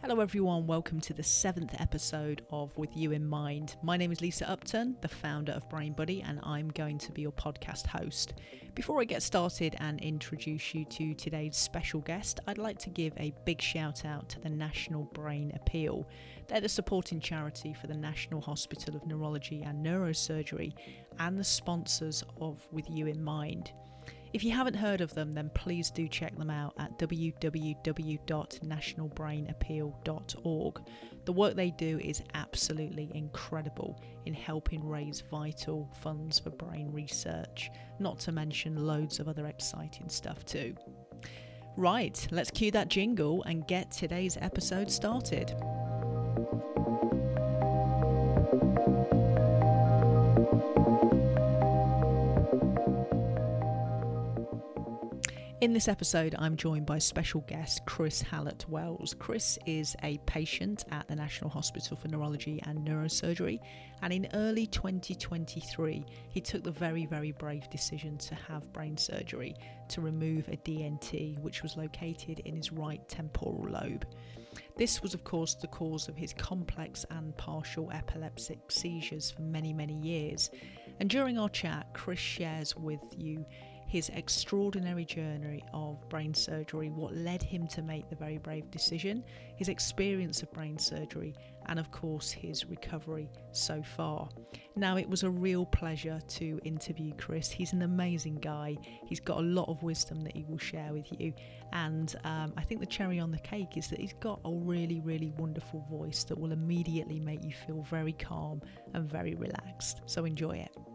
Hello, everyone. Welcome to the seventh episode of With You in Mind. My name is Lisa Upton, the founder of Brain Buddy, and I'm going to be your podcast host. Before I get started and introduce you to today's special guest, I'd like to give a big shout out to the National Brain Appeal. They're the supporting charity for the National Hospital of Neurology and Neurosurgery and the sponsors of With You in Mind. If you haven't heard of them, then please do check them out at www.nationalbrainappeal.org. The work they do is absolutely incredible in helping raise vital funds for brain research, not to mention loads of other exciting stuff too. Right, let's cue that jingle and get today's episode started. In this episode, I'm joined by special guest Chris Hallatt Wells. Chris is a patient at the National Hospital for Neurology and Neurosurgery, and in early 2023, he took the very, very brave decision to have brain surgery to remove a DNT which was located in his right temporal lobe. This was, of course, the cause of his complex and partial epileptic seizures for many, many years. And during our chat, Chris shares with you his extraordinary journey of brain surgery, what led him to make the very brave decision, his experience of brain surgery, and of course his recovery so far. Now, it was a real pleasure to interview Chris. He's an amazing guy, he's got a lot of wisdom that he will share with you. And um, I think the cherry on the cake is that he's got a really, really wonderful voice that will immediately make you feel very calm and very relaxed. So enjoy it.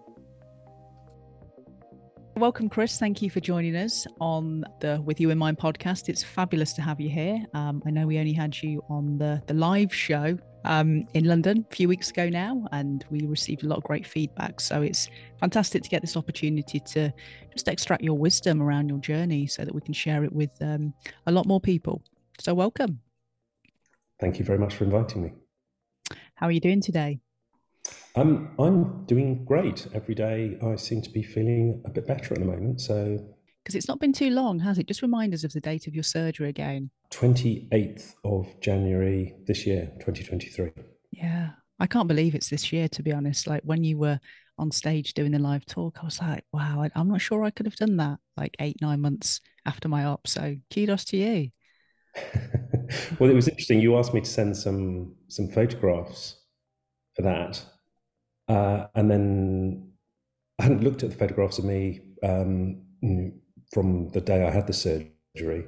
Welcome, Chris. Thank you for joining us on the With You in Mind podcast. It's fabulous to have you here. Um, I know we only had you on the, the live show um, in London a few weeks ago now, and we received a lot of great feedback. So it's fantastic to get this opportunity to just extract your wisdom around your journey so that we can share it with um, a lot more people. So, welcome. Thank you very much for inviting me. How are you doing today? Um, I'm doing great. Every day I seem to be feeling a bit better at the moment. So, because it's not been too long, has it? Just remind us of the date of your surgery again. 28th of January this year, 2023. Yeah. I can't believe it's this year, to be honest. Like when you were on stage doing the live talk, I was like, wow, I'm not sure I could have done that like eight, nine months after my op. So kudos to you. well, it was interesting. You asked me to send some some photographs for that uh, and then I hadn't looked at the photographs of me um, from the day I had the surgery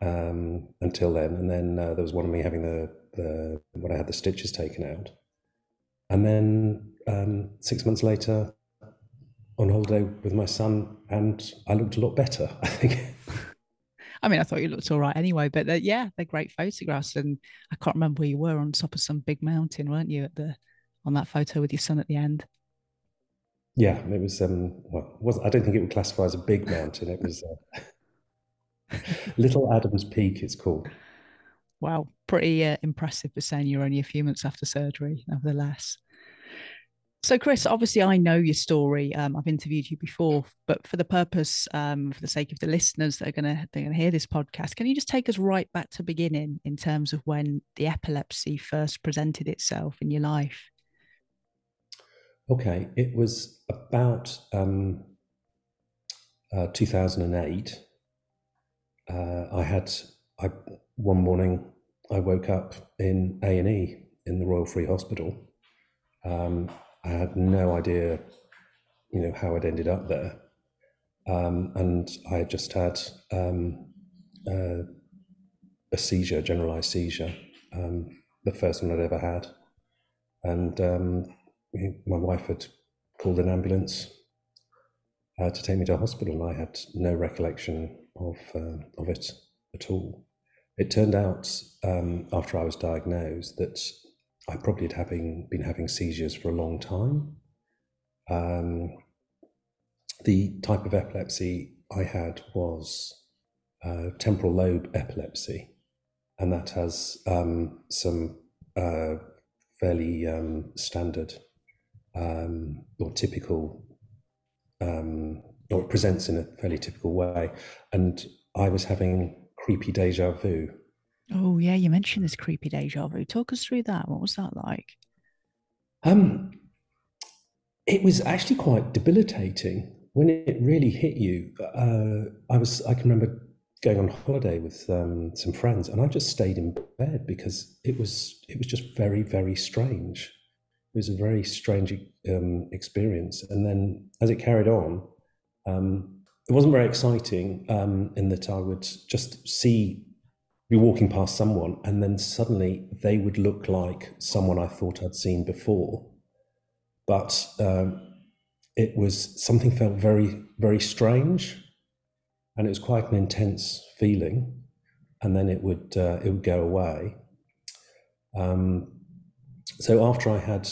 um, until then. And then uh, there was one of me having the, the when I had the stitches taken out. And then um, six months later, on holiday with my son, and I looked a lot better, I think. I mean, I thought you looked all right anyway, but they're, yeah, they're great photographs. And I can't remember where you were on top of some big mountain, weren't you, at the on that photo with your son at the end? Yeah, it was. Um, well, was I don't think it would classify as a big mountain. It was uh, Little Adams Peak. It's called. Wow, pretty uh, impressive for saying you're only a few months after surgery, nevertheless. So, Chris, obviously, I know your story. Um, I've interviewed you before, but for the purpose, um, for the sake of the listeners that are going to they're going to hear this podcast, can you just take us right back to beginning in terms of when the epilepsy first presented itself in your life? Okay, it was about um, uh, 2008. Uh, I had I one morning I woke up in A and E in the Royal Free Hospital. Um, I had no idea, you know, how I'd ended up there, um, and I had just had um, uh, a seizure, generalized seizure, um, the first one I'd ever had, and um, my wife had called an ambulance uh, to take me to a hospital, and I had no recollection of uh, of it at all. It turned out um, after I was diagnosed that I probably had having been having seizures for a long time. Um, the type of epilepsy I had was uh, temporal lobe epilepsy, and that has um, some uh, fairly um, standard um, or typical, um, or it presents in a fairly typical way. And I was having creepy deja vu Oh yeah, you mentioned this creepy deja vu. Talk us through that. What was that like? Um, it was actually quite debilitating when it really hit you. Uh, I was I can remember going on holiday with um, some friends, and I just stayed in bed because it was it was just very very strange. It was a very strange um, experience, and then as it carried on, um, it wasn't very exciting um, in that I would just see be walking past someone, and then suddenly they would look like someone I thought I'd seen before, but um, it was something felt very very strange and it was quite an intense feeling. And then it would uh, it would go away. Um, so after I had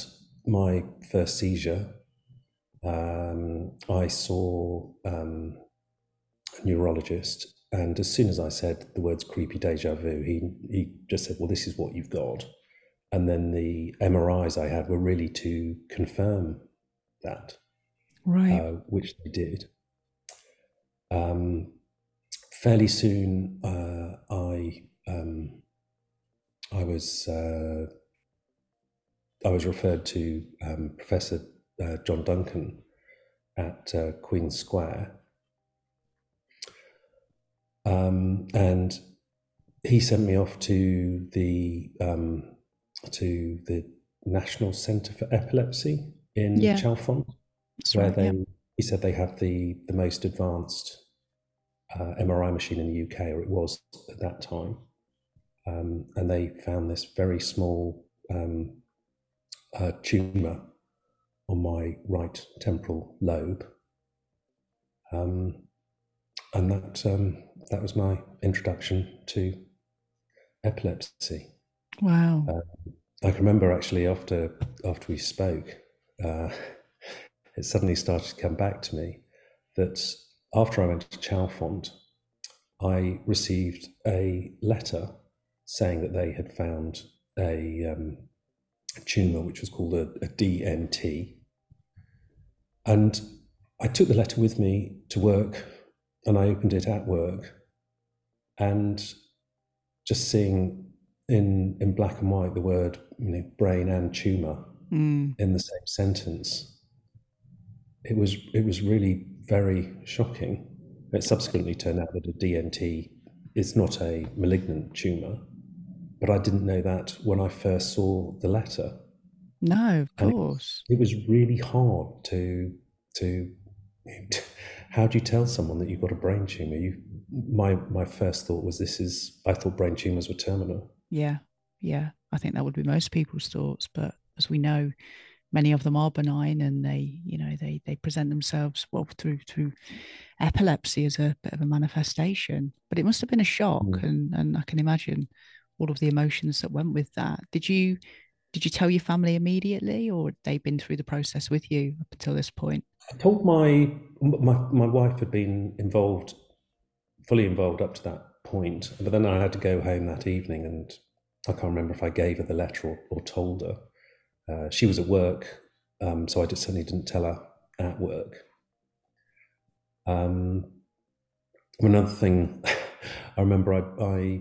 my first seizure, um, I saw um, a neurologist, and as soon as I said the words "creepy deja vu," he he just said, "Well, this is what you've got." And then the MRIs I had were really to confirm that, right? Uh, which they did. Um, fairly soon, uh, I um, I was uh, I was referred to um, Professor uh, John Duncan at uh, Queen Square, um, and he sent me off to the um, to the National Centre for Epilepsy in yeah. Chalfont, That's where right, they yeah. he said they have the the most advanced uh, MRI machine in the UK, or it was at that time. Um, and they found this very small um, uh, tumor on my right temporal lobe. Um, and that, um, that was my introduction to epilepsy. Wow. Uh, I can remember actually after, after we spoke, uh, it suddenly started to come back to me that after I went to Chalfont, I received a letter saying that they had found a, um, tumour which was called a, a DNT. And I took the letter with me to work and I opened it at work. And just seeing in, in black and white the word you know, brain and tumour mm. in the same sentence, it was, it was really very shocking. It subsequently turned out that a DNT is not a malignant tumour, but I didn't know that when I first saw the letter. No, of and course. It, it, was really hard to to. How do you tell someone that you've got a brain tumor? You, my my first thought was this is. I thought brain tumors were terminal. Yeah, yeah. I think that would be most people's thoughts, but as we know, many of them are benign and they you know they they present themselves well through through epilepsy as a bit of a manifestation but it must have been a shock mm. and and i can imagine all of the emotions that went with that. Did you did you tell your family immediately or had they been through the process with you up until this point? I told my my, my wife had been involved fully involved up to that point but then i had to go home that evening and i can't remember if i gave her the letter or, or told her. Uh, she was at work, um, so I just certainly didn't tell her at work. Um, another thing, I remember I I,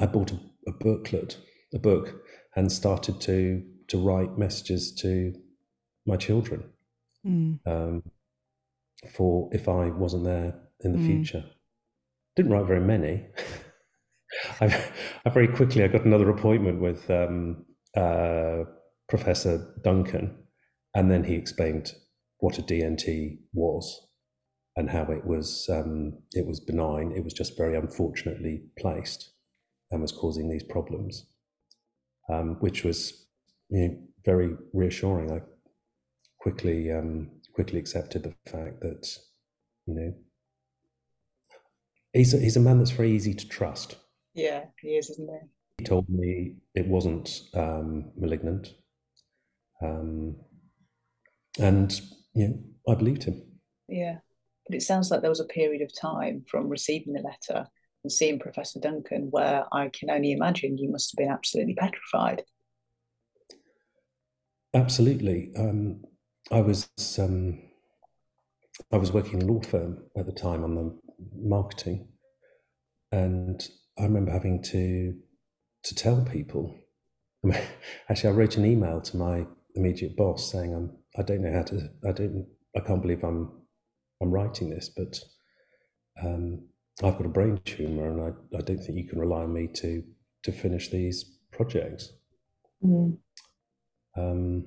I bought a, a, booklet, a book, and started to to write messages to my children mm. um, for if I wasn't there in the mm. future. Didn't write very many. I, I, very quickly I got another appointment with um, uh, Professor Duncan, and then he explained what a DNT was and how it was um, it was benign. It was just very unfortunately placed and was causing these problems, um, which was you know, very reassuring. I quickly um, quickly accepted the fact that you know he's a, he's a man that's very easy to trust. Yeah, he is, isn't he? He told me it wasn't um, malignant. Um, and you know, I believed him. Yeah. But it sounds like there was a period of time from receiving the letter and seeing Professor Duncan where I can only imagine you must have been absolutely petrified. Absolutely. Um, I was um, I was working in a law firm at the time on the marketing, and I remember having to to tell people. I mean, actually, I wrote an email to my immediate boss saying, "I'm I don't know how to I don't I can't believe I'm I'm writing this, but um, I've got a brain tumor, and I, I don't think you can rely on me to to finish these projects." Mm. Um,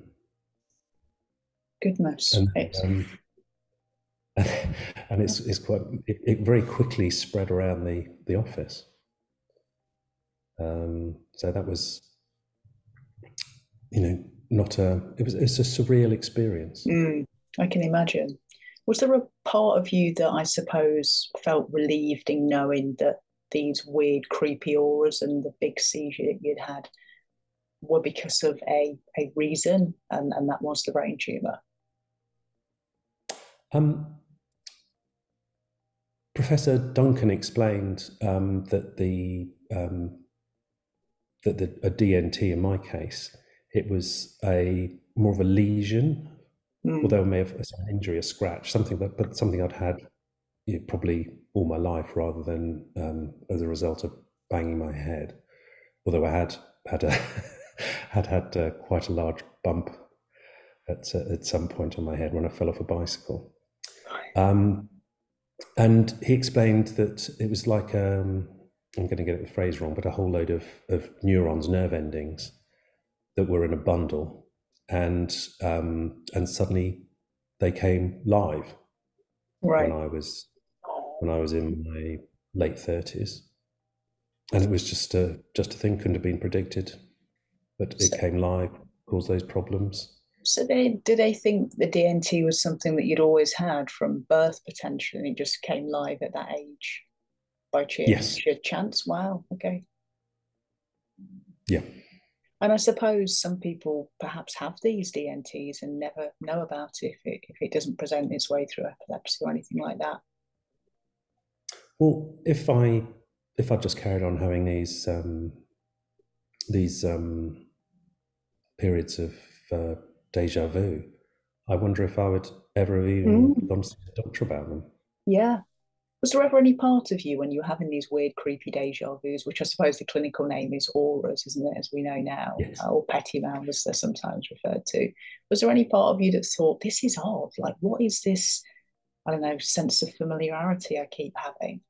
Goodness. And, um, and it's it's quite it, it, very quickly spread around the the office. Um, so that was, you know, not a it was it's a surreal experience. Mm, I can imagine. Was there a part of you that I suppose felt relieved in knowing that these weird, creepy auras and the big seizure that you'd had were because of a a reason, and and that was the brain tumor? Um, Professor Duncan explained um, that the um, that the, a DNT in my case, it was a more of a lesion, mm. although I may have an injury, a scratch, something that, but something I'd had you know, probably all my life, rather than um, as a result of banging my head. Although I had had a had had uh, quite a large bump at uh, at some point on my head when I fell off a bicycle. Um, and he explained that it was like um, I'm going to get the phrase wrong, but a whole load of, of neurons, nerve endings that were in a bundle, and um, and suddenly they came live right. when I was when I was in my late thirties, and it was just a just a thing couldn't have been predicted, but it so, came live, caused those problems. So they did they think the DNT was something that you'd always had from birth potentially and it just came live at that age by chance? Yes. Sheer chance. Wow. Okay. Yeah. And I suppose some people perhaps have these DNTs and never know about it if it, if it doesn't present its way through epilepsy or anything like that. Well, if I if I just carried on having these um, these um, periods of uh, deja vu. I wonder if I would ever have even mm. gone to the doctor about them. Yeah. Was there ever any part of you when you were having these weird, creepy deja vus, which I suppose the clinical name is auras, isn't it, as we know now, yes. or petit mal, as they're sometimes referred to? Was there any part of you that thought, this is odd? Like, what is this, I don't know, sense of familiarity I keep having?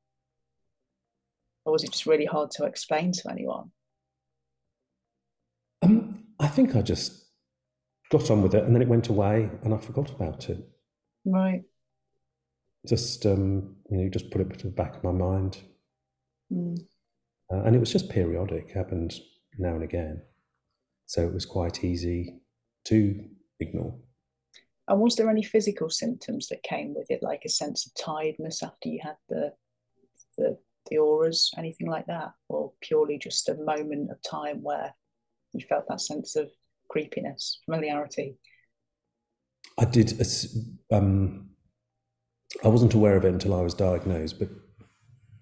Or was it just really hard to explain to anyone? Um, I think I just got on with it, and then it went away, and I forgot about it. Right. Just um, you know, just put it to the back of my mind, mm. uh, and it was just periodic, happened now and again, so it was quite easy to ignore. And was there any physical symptoms that came with it, like a sense of tiredness after you had the the, the auras, anything like that, or purely just a moment of time where you felt that sense of creepiness, familiarity? I did. Um, I wasn't aware of it until I was diagnosed, but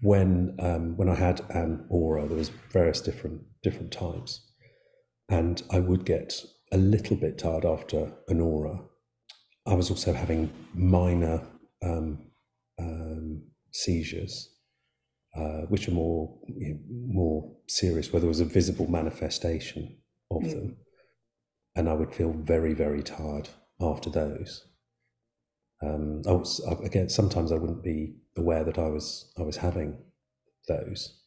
when um, when I had an aura, there was various different different types, and I would get a little bit tired after an aura. I was also having minor um, um, seizures, uh, which are more you know, more serious, where there was a visible manifestation of mm. them and I would feel very, very tired after those. Um, I was again. Sometimes I wouldn't be aware that I was I was having those,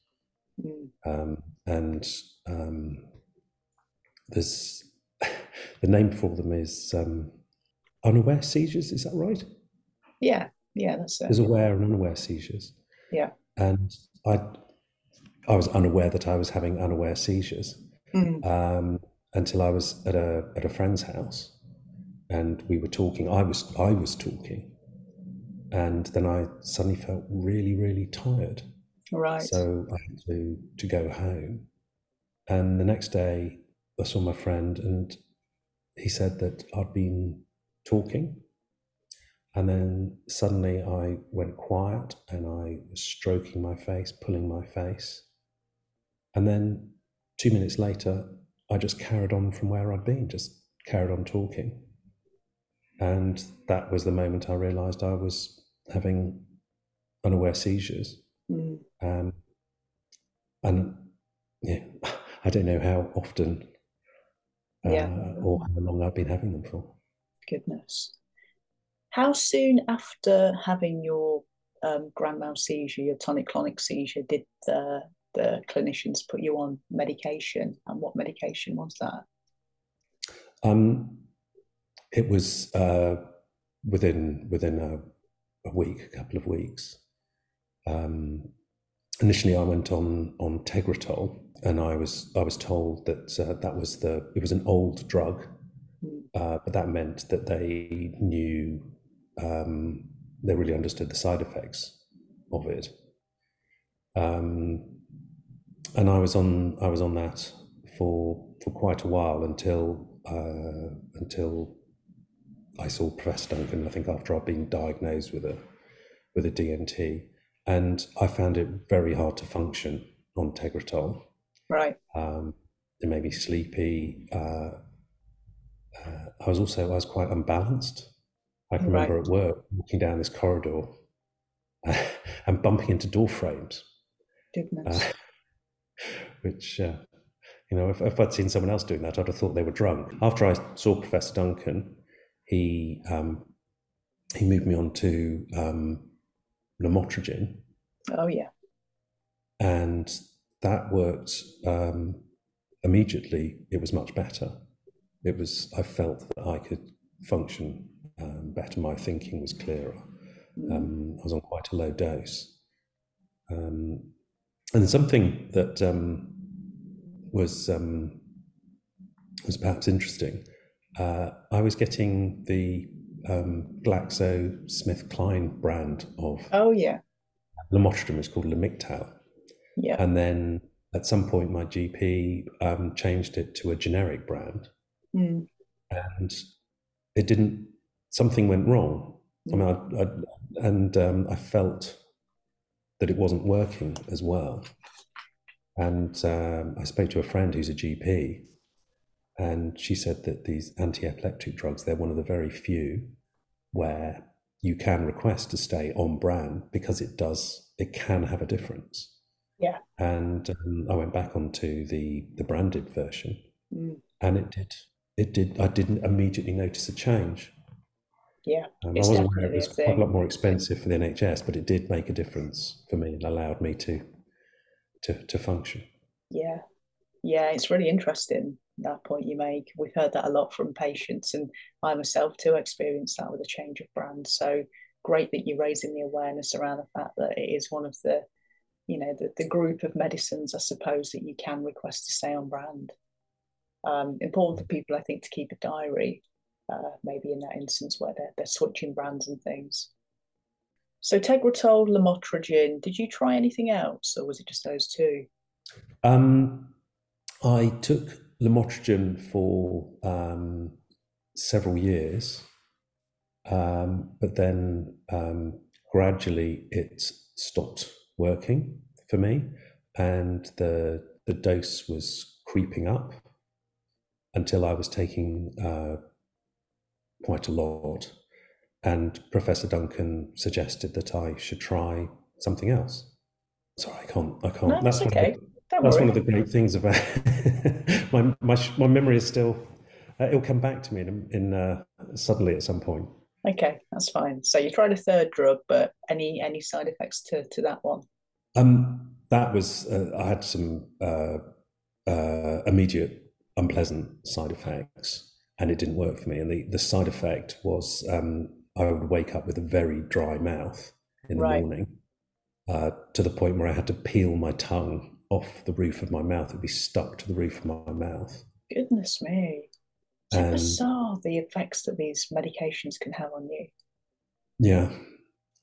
mm. um, and um, there's the name for them is um, unaware seizures. Is that right? Yeah, yeah, that's it. There's aware and unaware seizures. Yeah, and I I was unaware that I was having unaware seizures. Mm. Um, until I was at a at a friend's house, and we were talking. I was I was talking, and then I suddenly felt really really tired. Right. So I had to to go home, and the next day I saw my friend, and he said that I'd been talking, and then suddenly I went quiet, and I was stroking my face, pulling my face, and then two minutes later I just carried on from where I'd been, just carried on talking. And that was the moment I realized I was having unaware seizures. Mm. Um, and yeah, I don't know how often uh, Yeah. or how long I've been having them for. Goodness. How soon after having your um, grand mal seizure, your tonic-clonic seizure, did the the clinicians put you on medication, and what medication was that? Um, it was uh, within within a, a week, a couple of weeks. Um, initially, I went on on Tegretol, and I was I was told that uh, that was the it was an old drug, Mm. uh, but that meant that they knew um, they really understood the side effects of it. Um, and I was on I was on that for for quite a while until uh, until I saw Professor Duncan. I think after I'd been diagnosed with a with a DNT, and I found it very hard to function on Tegretol. Right. Um, it made me sleepy. Uh, uh, I was also I was quite unbalanced. I can remember Right. at work walking down this corridor and bumping into door frames, Goodness. uh, which uh, you know if, if I'd seen someone else doing that, I'd have thought they were drunk. After I saw Professor Duncan, he um, he moved me on to um, lamotrigine, oh yeah. and that worked um, immediately. It was much better. It was I felt that I could function um, better. My thinking was clearer. Mm. Um, I was on quite a low dose, um, and something that um, was um, was perhaps interesting. Uh, I was getting the um, GlaxoSmithKline brand of Oh yeah. lamotrigine. It's called Lamictal. Yeah. And then at some point, my GP um, changed it to a generic brand, Mm. and it didn't. Something went wrong. I mean, I, I, and um, I felt that it wasn't working as well. And um, I spoke to a friend who's a GP, and she said that these anti-epileptic drugs they're one of the very few where you can request to stay on brand because it does it can have a difference. Yeah. And um, I went back onto the the branded version, Mm. and it did it did I didn't immediately notice a change. Yeah. Um, I was aware it was quite a lot more expensive for the NHS, but it did make a difference for me and allowed me to to to function. Yeah. Yeah, it's really interesting that point you make. We've heard that a lot from patients, and I myself too experienced that with a change of brand. So great that you're raising the awareness around the fact that it is one of the, you know, the, the group of medicines, I suppose, that you can request to stay on brand. Um, important for people, I think, to keep a diary, uh, maybe in that instance where they're, they're switching brands and things. So Tegretol, Lamotrigine, did you try anything else, or was it just those two? Um, I took lamotrigine for um, several years, um, but then um, gradually it stopped working for me, and the the dose was creeping up until I was taking uh, quite a lot. And Professor Duncan suggested that I should try something else. Sorry, I can't. I can't. No, that's the- okay. Don't that's worry. one of the great things about my my my memory is still. Uh, it'll come back to me in, in uh, suddenly at some point. Okay, that's fine. So you tried a third drug, but any any side effects to to that one? Um, that was uh, I had some uh, uh, immediate unpleasant side effects, and it didn't work for me. And the the side effect was um, I would wake up with a very dry mouth in the Right. morning, uh, to the point where I had to peel my tongue off the roof of my mouth. It'd be stuck to the roof of my mouth. Goodness me. It's And- bizarre the effects that these medications can have on you. Yeah.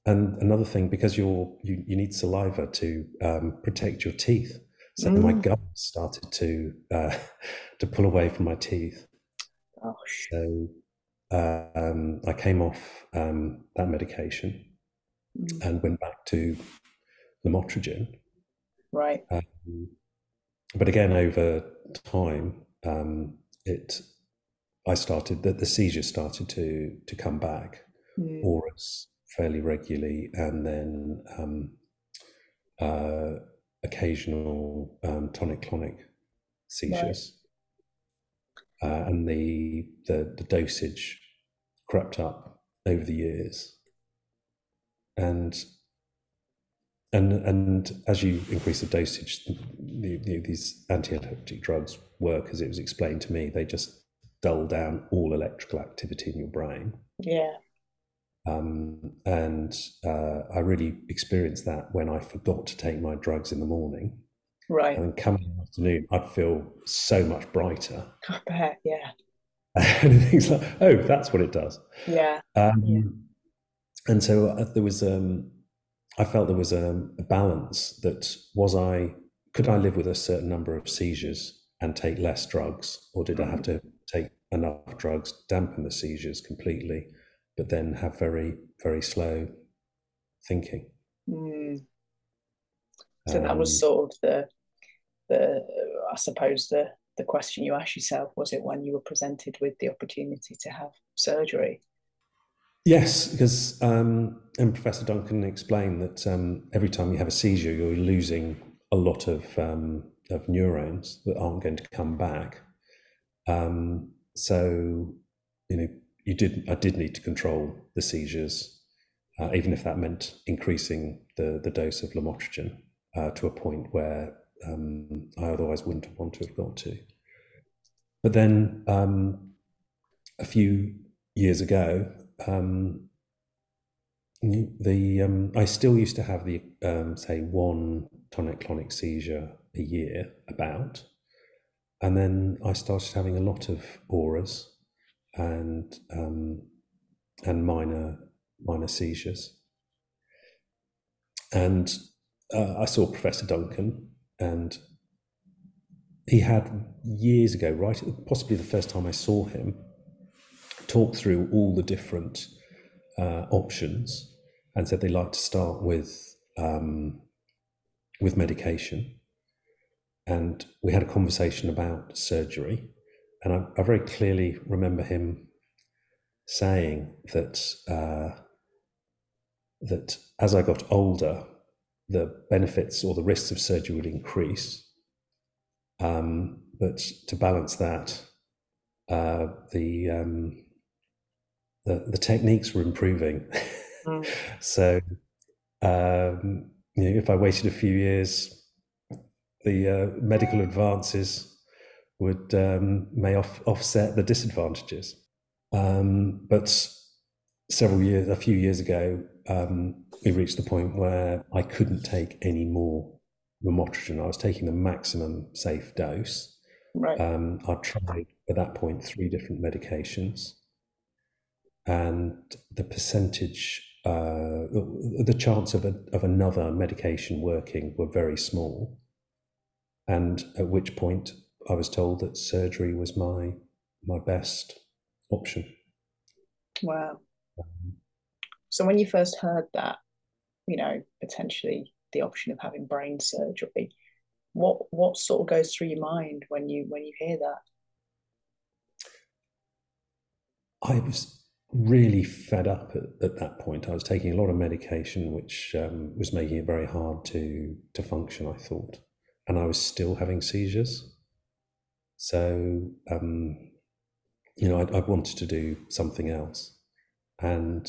And another thing, because you're you, you need saliva to um, protect your teeth. So my Mm. gums started to uh, to pull away from my teeth. Gosh. So uh, um, I came off um, that medication Mm. and went back to lamotrigine. Right. Um, but again, over time, um, it I started that the seizures started to to come back. Mm. auras fairly regularly, and then um, uh, occasional um, tonic-clonic seizures, right. uh, and the, the the dosage crept up over the years, and and and as you increase the dosage, the, the, these anti-epileptic drugs work as it was explained to me. They just dull down all electrical activity in your brain. Yeah. Um, and uh, I really experienced that when I forgot to take my drugs in the morning. Right. And then coming in the afternoon, I'd feel so much brighter. I bet, yeah. and things like, oh, that's what it does. Yeah. Um, yeah. And so uh, there was, um, I felt there was a, a balance that was I, could I live with a certain number of seizures and take less drugs, or did I have mm-hmm. to take enough drugs, dampen the seizures completely, but then have very, very slow thinking. Mm. So um, that was um, sort of the, the I suppose the the question you asked yourself was it when you were presented with the opportunity to have surgery? Yes, because um, and Professor Duncan explained that um, every time you have a seizure, you're losing a lot of um, of neurons that aren't going to come back. Um, so, you know, you did. I did need to control the seizures, uh, even if that meant increasing the the dose of lamotrigine uh, to a point where um, I otherwise wouldn't have wanted to have got to. But then um, a few years ago, um, the um, I still used to have the um, say one tonic-clonic seizure a year about, and then I started having a lot of auras and um, and minor minor seizures. And uh, I saw Professor Duncan, and he had years ago, right, possibly the first time I saw him, talk through all the different uh, options, and said they like to start with um, with medication and we had a conversation about surgery. And I, I very clearly remember him saying that uh, that as I got older, the benefits or the risks of surgery would increase. Um, but to balance that, uh, the, um, the, the techniques were improving. Mm. so, um, you know, if I waited a few years, the uh, medical advances would um, may off, offset the disadvantages. Um, but several years, a few years ago, um, we reached the point where I couldn't take any more lamotrigine. I was taking the maximum safe dose. Right. Um, I tried at that point three different medications, and the percentage, uh, the chance of a, of another medication working were very small and at which point I was told that surgery was my my best option. Wow. so when you first heard that, you know, potentially the option of having brain surgery, what what sort of goes through your mind when you when you hear that? I was really fed up at, at that point. I was taking a lot of medication, which um, was making it very hard to to function. I thought, and I was still having seizures. So, um, you know, I, I, wanted to do something else. And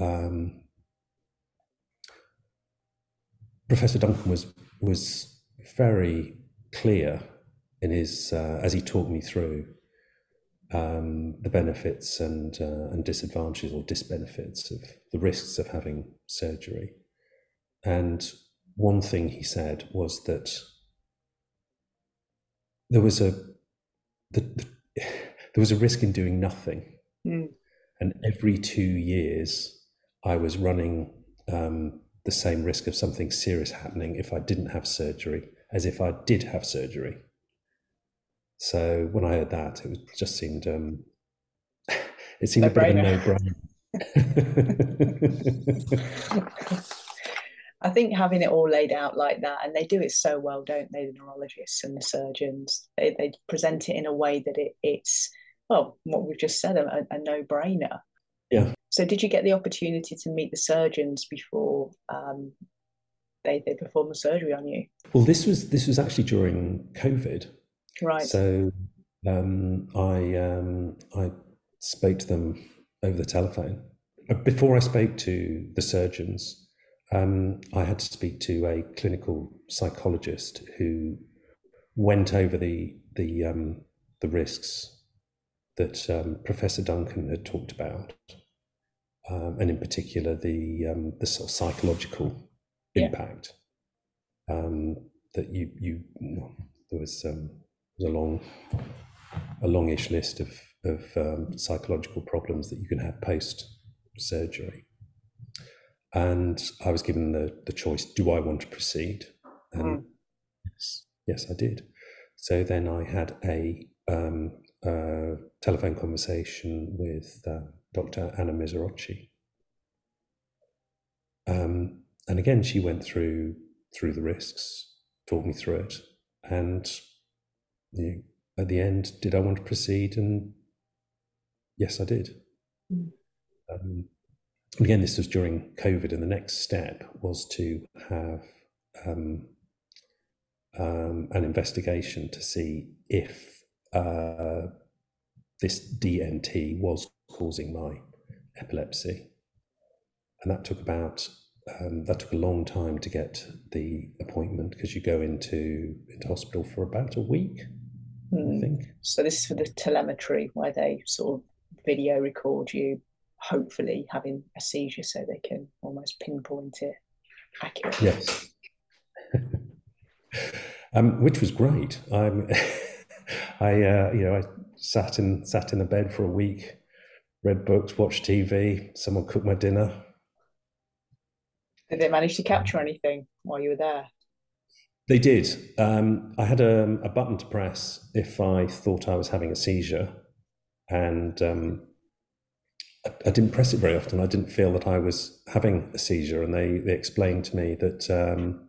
um, Professor Duncan was was very clear in his uh, as he talked me through um, the benefits and uh, and disadvantages or disbenefits of the risks of having surgery. And one thing he said was that there was a the, the, there was a risk in doing nothing, mm. and every two years I was running um, the same risk of something serious happening if I didn't have surgery as if I did have surgery. So when I heard that, it was, just seemed um, it seemed no a bit of a no-brainer. I think having it all laid out like that, and they do it so well, don't they? The neurologists and the surgeons, they, they present it in a way that it, it's well, what we've just said, a, a no-brainer. Yeah. So, did you get the opportunity to meet the surgeons before um, they they perform the surgery on you? Well, this was this was actually during COVID. Right. So um, I um, I spoke to them over the telephone. Uh, before I spoke to the surgeons, um, I had to speak to a clinical psychologist who went over the the um, the risks that um, Professor Duncan had talked about, um, and in particular the um, the sort of psychological Yeah. impact um, that you you there was um, was a long a longish list of of um, psychological problems that you can have post surgery, and I was given the the choice: do I want to proceed? And yes, yes, I did. So then I had a um, uh, telephone conversation with uh, Dr. Anna Miserocchi. Um, and again, she went through through the risks, talked me through it, and you know, at the end, did I want to proceed? And yes, I did. Mm. Um, again, this was during COVID, and the next step was to have um, um, an investigation to see if uh, this DNT was causing my epilepsy, and that took about um, that took a long time to get the appointment because you go into into hospital for about a week, I Mm. think. So this is for the telemetry where they sort of video record you, hopefully having a seizure, so they can almost pinpoint it accurately. Yes. um, which was great. I'm, I, uh, you know, I sat in sat in the bed for a week, read books, watched TV. Someone cooked my dinner. Did they manage to capture anything while you were there? They did. Um, I had a, a button to press if I thought I was having a seizure, and um, I, I didn't press it very often. I didn't feel that I was having a seizure, and they they explained to me that um,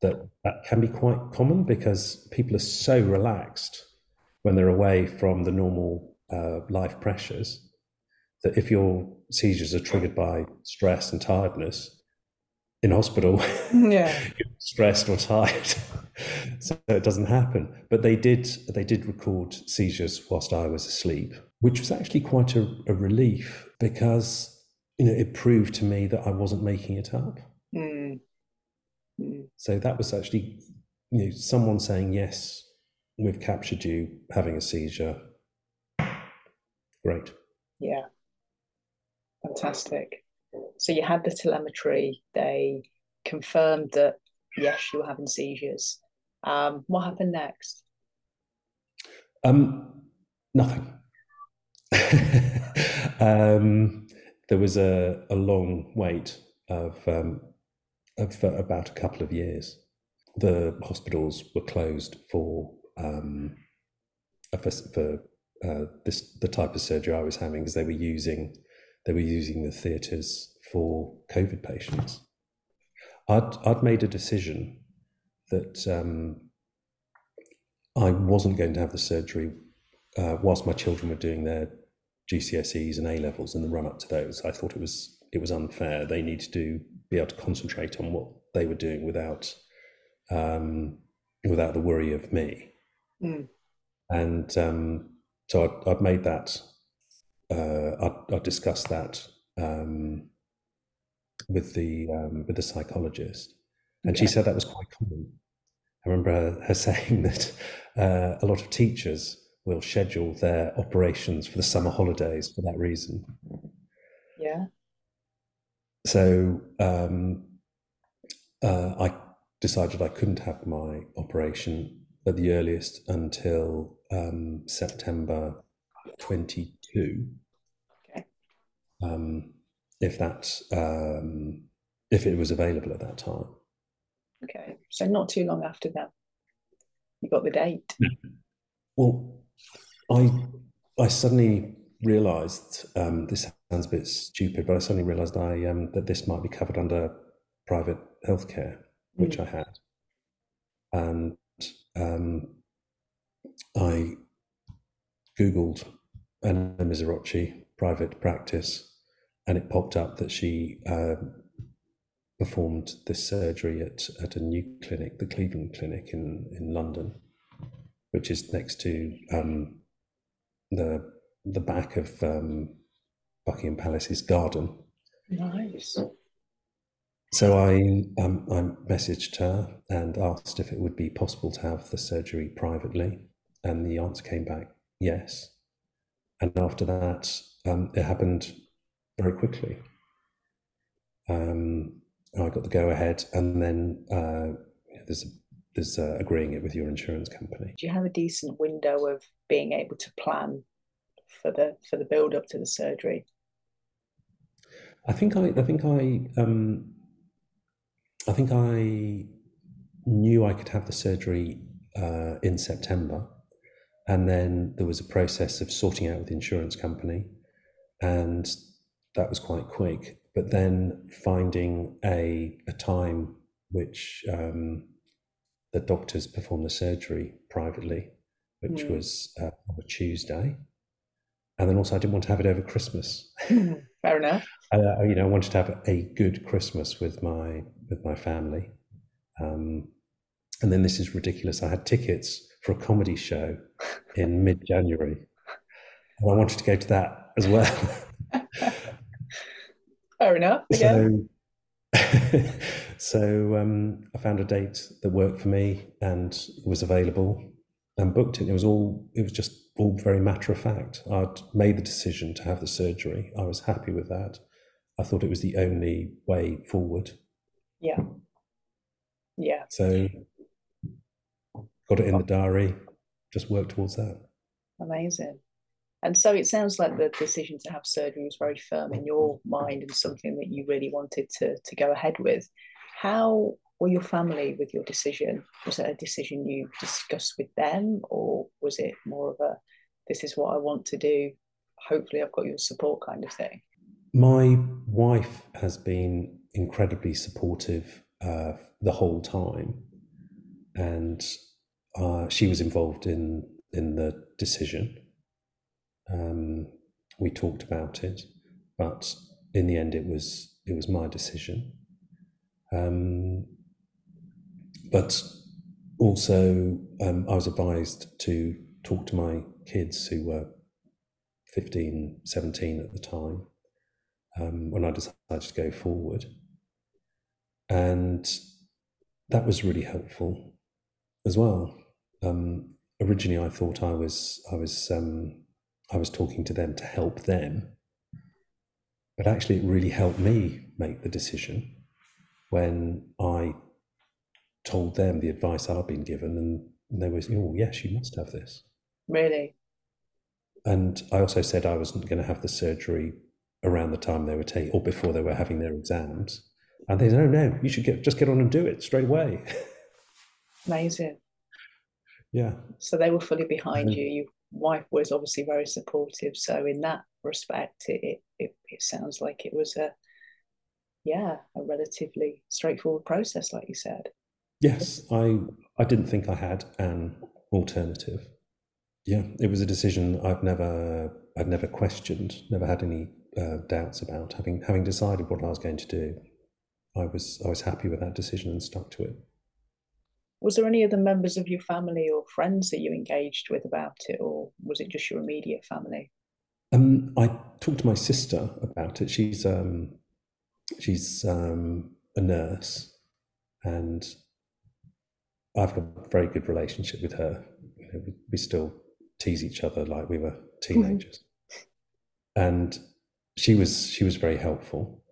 that that can be quite common because people are so relaxed when they're away from the normal uh, life pressures that if your seizures are triggered by stress and tiredness in hospital Yeah. stressed or tired so it doesn't happen but they did they did record seizures whilst i was asleep which was actually quite a, a relief because you know it proved to me that i wasn't making it up Mm. Mm. so that was actually you know someone saying yes we've captured you having a seizure great Yeah. Fantastic. So you had the telemetry, they confirmed that yes, you were having seizures. Um, what happened next? Um, nothing. um, there was a, a long wait of, um, of about a couple of years. The hospitals were closed for um, for, for uh, this the type of surgery I was having because they were using they were using the theatres for COVID patients. I'd I'd made a decision that um, I wasn't going to have the surgery uh, whilst my children were doing their GCSEs and A levels in the run up to those. I thought it was it was unfair. They needed to be able to concentrate on what they were doing without um, without the worry of me. Mm. And um, so I'd, I'd made that. Uh, I'd, I'd discussed that um, with the um, with the psychologist, and she said that was quite common. I remember her, her saying that uh, a lot of teachers will schedule their operations for the summer holidays for that reason. Yeah. So um, uh, I decided I couldn't have my operation at the earliest until um, September 22. Okay. Um, if that um, if it was available at that time. Okay. So not too long after that, you got the date. Well, I I suddenly realised um, this sounds a bit stupid, but I suddenly realised I um, that this might be covered under private healthcare, which I had, and um, I googled Anna Miserocchi private practice, and it popped up that she uh, performed this surgery at at a new clinic, the Cleveland Clinic in in London which is next to um, the the back of um, Buckingham Palace's garden. Nice. So I um, I messaged her and asked if it would be possible to have the surgery privately, and the answer came back yes. And after that, um, it happened very quickly. Um, I got the go ahead, and then uh, there's there's uh, agreeing it with your insurance company. Do you have a decent window of being able to plan for the for the build up to the surgery? I think I I think I um, I think I knew I could have the surgery uh, in September, and then there was a process of sorting out with the insurance company, and that was quite quick. But then finding a a time which um, the doctors performed the surgery privately, which mm. was uh, on a Tuesday, and then also I didn't want to have it over Christmas. Fair enough. Uh, you know, I wanted to have a good Christmas with my with my family. Um, and then this is ridiculous. I had tickets for a comedy show in mid January, and I wanted to go to that as well. Fair enough. So, so um, I found a date that worked for me and was available and booked it. It was all. It was just all very matter of fact. I'd made the decision to have the surgery. I was happy with that. I thought it was the only way forward. Yeah. Yeah. So got it in the diary, just work towards that. Amazing. And so it sounds like the decision to have surgery was very firm in your mind and something that you really wanted to, to go ahead with. How were your family with your decision? Was it a decision you discussed with them, or was it more of a this is what I want to do? Hopefully, I've got your support kind of thing? My wife has been incredibly supportive uh, the whole time, and uh, she was involved in in the decision. Um, we talked about it, but in the end, it was it was my decision. Um, but also, um, I was advised to talk to my kids who were 15, 17 at the time um, when I decided to go forward. And that was really helpful as well. Um, originally, I thought I was I was um, I was talking to them to help them, but actually, it really helped me make the decision when I told them the advice I'd been given, and they were, oh yes, you must have this. Really. And I also said I wasn't going to have the surgery around the time they were taking, or before they were having their exams. And they said, "No, no, you should get just get on and do it straight away." Amazing. Yeah. So they were fully behind mm-hmm. you. Your wife was obviously very supportive. So in that respect, it, it it sounds like it was a yeah a relatively straightforward process, like you said. Yes, I I didn't think I had an alternative. Yeah, it was a decision I've never I'd never questioned, never had any uh, doubts about. Having having decided what I was going to do, I was I was happy with that decision and stuck to it. Was there any other members of your family or friends that you engaged with about it, or was it just your immediate family? Um, I talked to my sister about it. She's um, she's um, a nurse, and I've got a very good relationship with her. You know, we, we still tease each other like we were teenagers, mm-hmm. and she was she was very helpful.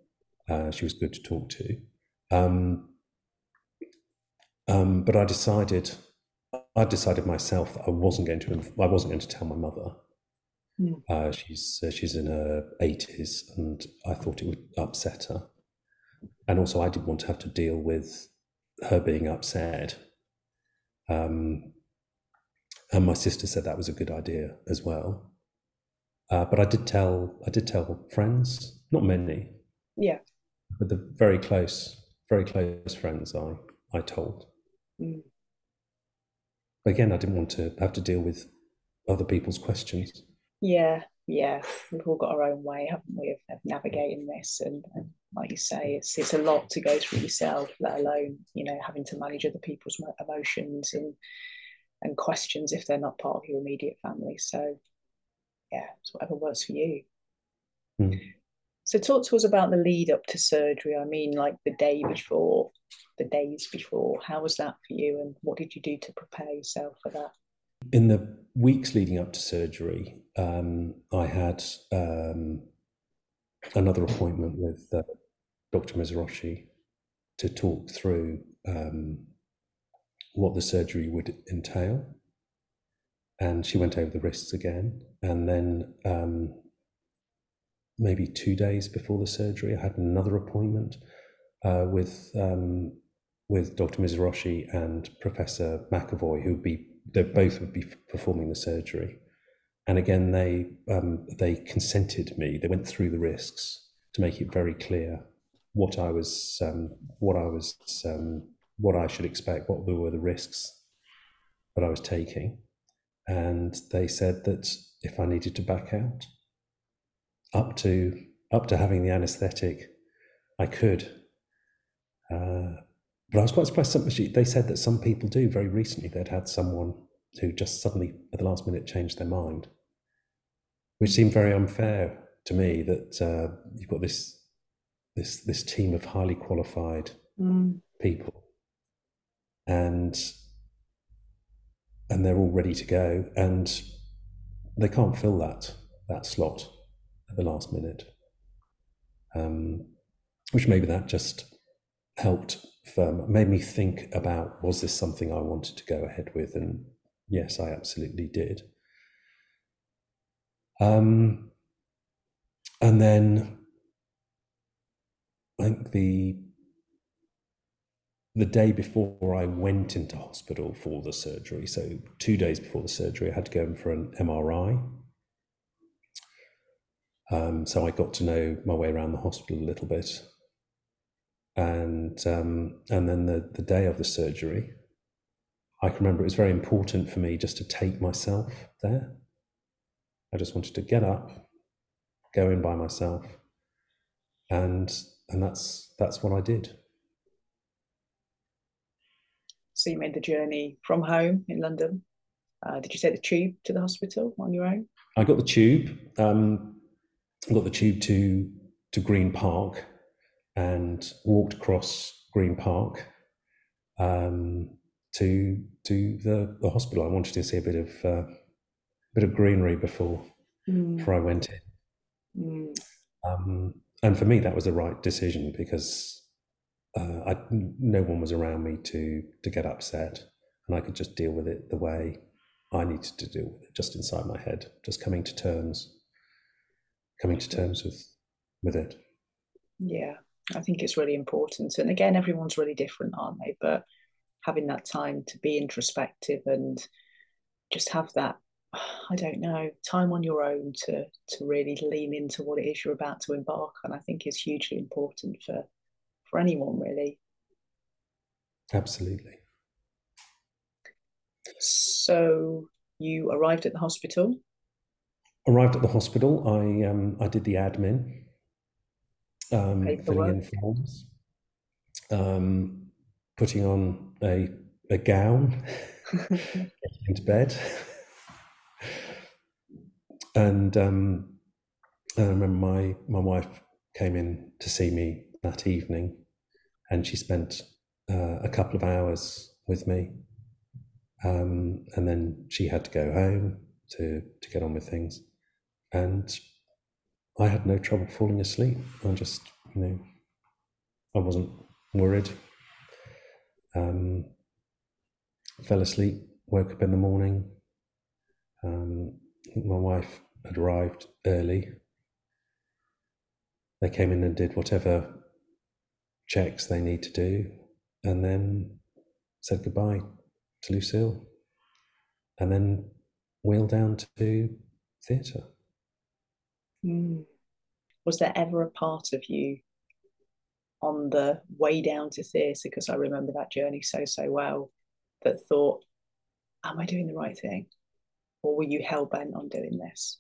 Uh, she was good to talk to. Um, um, but I decided, I decided myself that I wasn't going to, I wasn't going to tell my mother. Mm. Uh, she's uh, she's in her eighties, and I thought it would upset her. And also, I didn't want to have to deal with her being upset um, and my sister said that was a good idea as well. Uh, but I did tell I did tell friends, not many. Yeah. But the very close, very close friends I I told. Mm. Again, I didn't want to have to deal with other people's questions. Yeah, yeah. We've all got our own way, haven't we, of, navigating this? And, and like you say, it's it's a lot to go through yourself, let alone you know having to manage other people's emotions and and questions if they're not part of your immediate family. So, yeah, it's whatever works for you. Mm. So, talk to us about the lead up to surgery. I mean, like the day before, the days before. How was that for you, and what did you do to prepare yourself for that? In the weeks leading up to surgery, um, I had um, another appointment with uh, Dr. Miserocchi to talk through um, what the surgery would entail. And she went over the risks again. And then um, maybe two days before the surgery, I had another appointment uh, with um, with Dr. Miserocchi and Professor McEvoy, who would be they both would be performing the surgery. And again, they um, they consented me. They went through the risks to make it very clear what I was um, what I was um, what I should expect, what were the risks that I was taking, and they said that if I needed to back out, up to up to having the anaesthetic, I could. Uh, but I was quite surprised. Some, they said that some people do. Very recently, they'd had someone who just suddenly, at the last minute, changed their mind, which seemed very unfair to me. That uh, you've got this this this team of highly qualified mm. people, and and they're all ready to go, and they can't fill that that slot at the last minute. Um, which maybe that just helped firm, made me think about was this something I wanted to go ahead with, and yes, I absolutely did. Um, and then I think the the day before I went into hospital for the surgery, so two days before the surgery, I had to go in for an MRI. Um, so I got to know my way around the hospital a little bit, and um, and then the the day of the surgery, I can remember it was very important for me just to take myself there. I just wanted to get up, go in by myself, and and that's that's what I did. So you made the journey from home in London. Uh, did you take the tube to the hospital on your own? I got the tube. Um, got the tube to to Green Park and walked across Green Park um, to to the, the hospital. I wanted to see a bit of uh, a bit of greenery before mm. before I went in. Mm. Um, and for me, that was the right decision because uh, I, no one was around me to to get upset, and I could just deal with it the way I needed to deal with it, just inside my head, just coming to terms, coming to terms with with it. Yeah, I think it's really important. And again, everyone's really different, aren't they? But having that time to be introspective and just have that I don't know, time on your own to to really lean into what it is you're about to embark on, I think is hugely important for for anyone really. Absolutely. So you arrived at the hospital. Arrived at the hospital. I um I did the admin, um, filling in forms, um, putting on a a gown, getting into bed. And um, I remember my my wife came in to see me that evening, and she spent uh, a couple of hours with me, um, and then she had to go home to to get on with things, and I had no trouble falling asleep. I just you know I wasn't worried. Um, fell asleep, woke up in the morning. Um, I think my wife had arrived early. They came in and did whatever checks they need to do, and then said goodbye to Lucille, and then wheeled down to theatre. Mm. Was there ever a part of you on the way down to theatre? Because I remember that journey so, so well, that thought, Am I doing the right thing? or were you hell bent on doing this?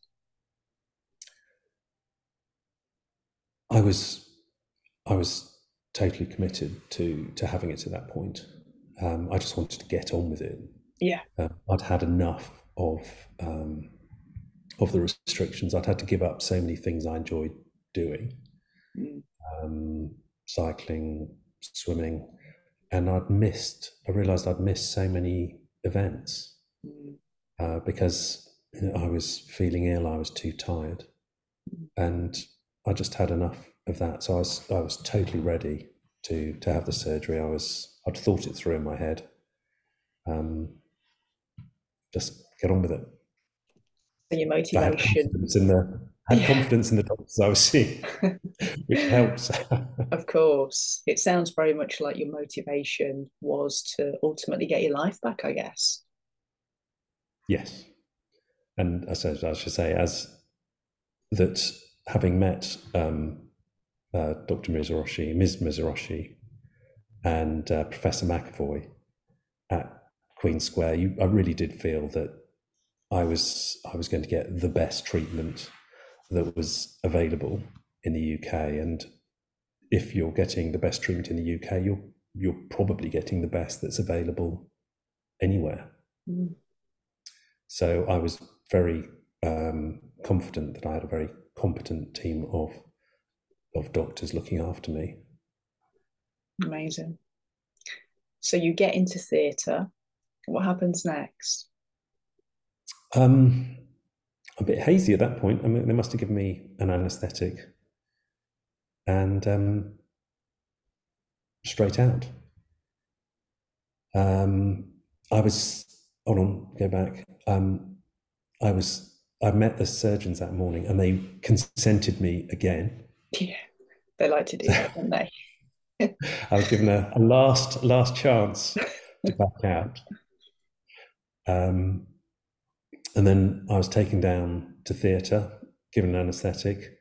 I was, I was totally committed to to having it to that point. Um, I just wanted to get on with it, Yeah. Uh, I'd had enough of um, of the restrictions. I'd had to give up so many things I enjoyed doing, mm. um, cycling, swimming, and I'd missed. I realised I'd missed so many events mm. uh, because you know, I was feeling ill. I was too tired, mm. and I just had enough of that. So I was I was totally ready to to have the surgery. I was I'd thought it through in my head. Um, just get on with it. Your motivation. in the had confidence in the doctors I was seeing, which helps. of course, it sounds very much like your motivation was to ultimately get your life back. I guess. Yes, and I suppose I should say as that having met um, uh, Dr. Miserocchi, Ms. Miserocchi, and uh, Professor McEvoy at Queen Square, you, I really did feel that I was I was going to get the best treatment that was available in the UK. And if you're getting the best treatment in the UK, you're you're probably getting the best that's available anywhere. Mm. So I was very um, confident that I had a very competent team of of doctors looking after me. Amazing. So you get into theatre. What happens next? Um, a bit hazy at that point. I mean, they must have given me an anaesthetic and um, straight out. Um, I was, hold on, go back. Um, I was, I met the surgeons that morning and they consented me again. Yeah, they like to do that, don't they? I was given a, a, last, last chance to back out. Um, and then I was taken down to theatre, given an anaesthetic,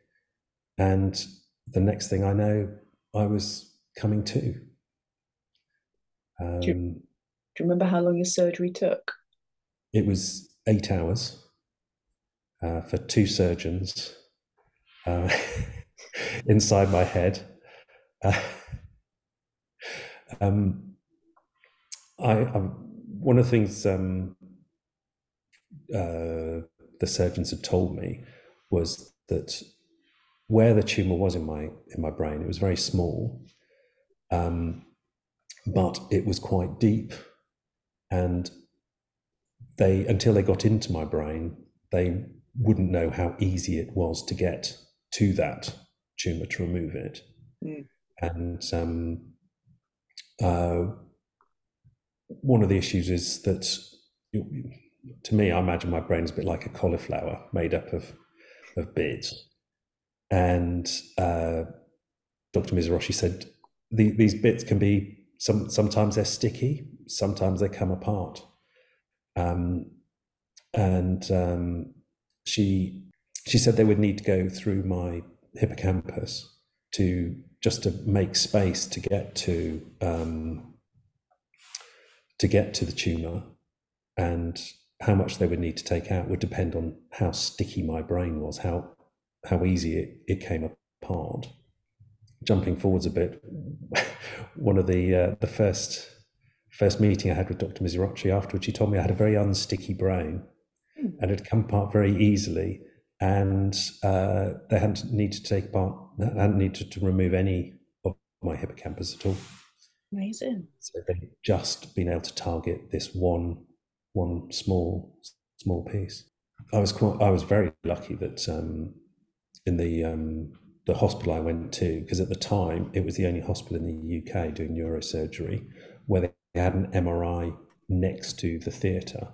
and the next thing I know, I was coming to. Um, do, you, um, do you remember how long your surgery took? It was eight hours uh, for two surgeons uh, inside my head. Uh, um, I, I, one of the things um, uh, the surgeons had told me was that where the tumor was in my in my brain, it was very small, um, but it was quite deep, and they until they got into my brain, they wouldn't know how easy it was to get to that tumor to remove it, mm. and um, uh, one of the issues is that. You, to me, I imagine my brain is a bit like a cauliflower made up of of bits. And uh, Dr. Miserocchi said the, these bits can be some sometimes they're sticky, sometimes they come apart. Um, and um, she she said they would need to go through my hippocampus to just to make space to get to um, to get to the tumor and how much they would need to take out would depend on how sticky my brain was, how how easy it, it came apart. Jumping forwards a bit, one of the uh, the first first meeting I had with Dr. Miserocchi afterwards, she told me I had a very unsticky brain mm. and it come apart very easily, and uh, they hadn't needed to take apart, hadn't needed to remove any of my hippocampus at all. Amazing. So they'd just been able to target this one one small small piece. I was quite, I was very lucky that um, in the um, the hospital I went to because at the time it was the only hospital in the UK doing neurosurgery where they had an MRI next to the theatre,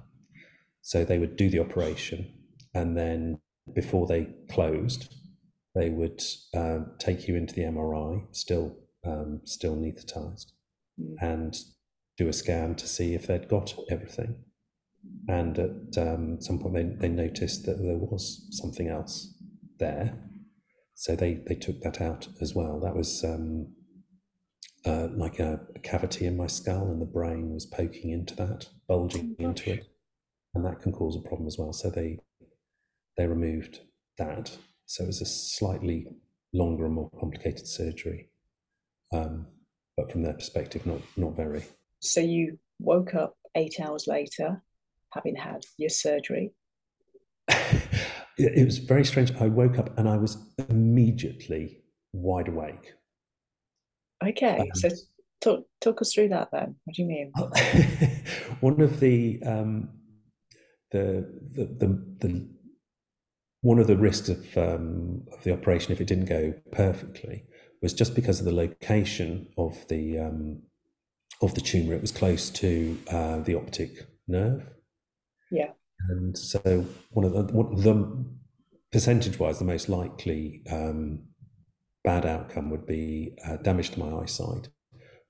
so they would do the operation and then before they closed, they would uh, take you into the MRI, still um, still anaesthetized, mm. and do a scan to see if they'd got everything and at um, some point they, they noticed that there was something else there. So they they took that out as well. That was um, uh, like a, a, cavity in my skull and the brain was poking into that bulging oh, into it. And that can cause a problem as well. So they they removed that. So it was a slightly longer and more complicated surgery. Um, but from their perspective not not very. So you woke up eight hours later, having had your surgery? it was very strange. I woke up and I was immediately wide awake. Okay, um, so talk talk us through that then. What do you mean? one of the, um, the the the, the one of the risks of um, of the operation, if it didn't go perfectly, was just because of the location of the um, of the tumor. It was close to uh, the optic nerve. Yeah. And so one of the, one, the percentage wise, the most likely um, bad outcome would be uh, damage to my eyesight,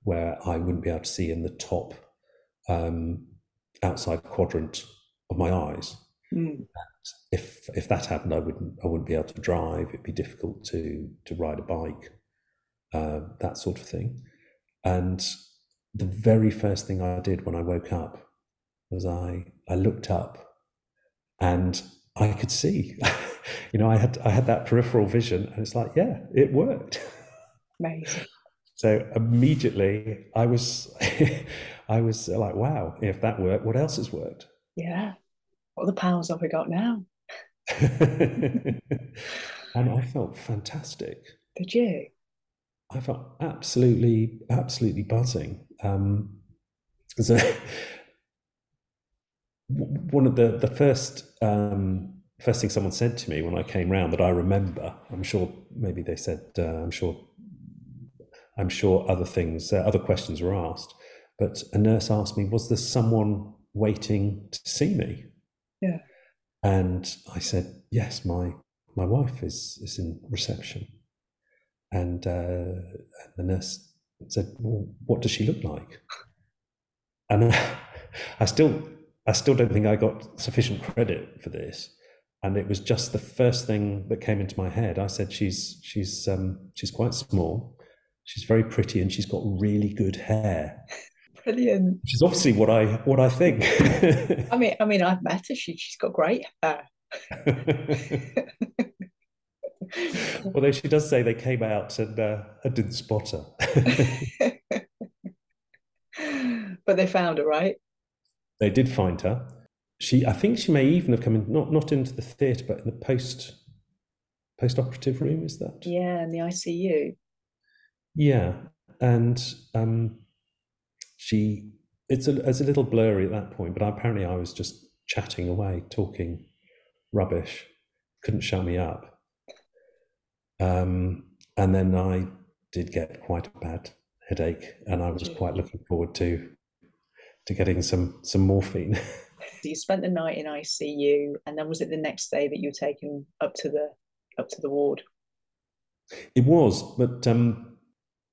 where I wouldn't be able to see in the top um, outside quadrant of my eyes. Mm. If if that happened, I wouldn't I wouldn't be able to drive. It'd be difficult to to ride a bike, uh, that sort of thing. And the very first thing I did when I woke up was I I looked up and I could see. you know, I had I had that peripheral vision, and it's like, yeah, it worked. Amazing. So immediately, I was I was like, wow, if that worked, what else has worked? Yeah. What the powers have we got now? and I felt fantastic. Did you? I felt absolutely, absolutely buzzing. Um, so one of the the first um, first thing someone said to me when I came round that I remember, I'm sure maybe they said, uh, I'm sure, I'm sure other things, uh, other questions were asked, but a nurse asked me, was there someone waiting to see me? Yeah. And I said, yes, my my wife is is in reception, and, uh, the nurse said, well, what does she look like? And I still I still don't think I got sufficient credit for this and it was just the first thing that came into my head. I said, "She's she's um, she's quite small, she's very pretty, and she's got really good hair." Brilliant. Which is obviously what I what I think. I mean, I mean, I've met her. She she's got great hair. Although she does say they came out and uh, I didn't spot her. but they found her, right? They did find her. She I think she may even have come in not not into the theatre but in the post post operative room is that? Yeah in the ICU yeah and um she it's a it's a little blurry at that point but apparently I was just chatting away talking rubbish couldn't shut me up. Um and then I did get quite a bad headache and I was quite looking forward to to getting some some morphine So you spent the night in ICU, and then was it the next day that you were taken up to the up to the ward? It was, but um,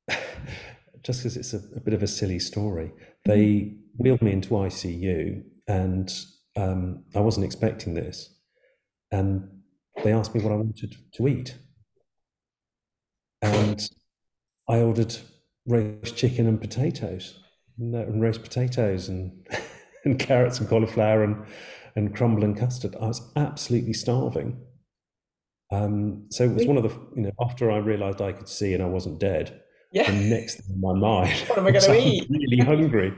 just because it's a, a, bit of a silly story, they mm-hmm. wheeled me into ICU, and um, I wasn't expecting this, and they asked me what I wanted to eat, and I ordered roast chicken and potatoes, and roast potatoes, and and carrots and cauliflower and and crumble and custard. I was absolutely starving. Um, so it was one of the you know after I realised I could see and I wasn't dead. Yeah. The next thing in my mind, what am I going to eat? Really hungry.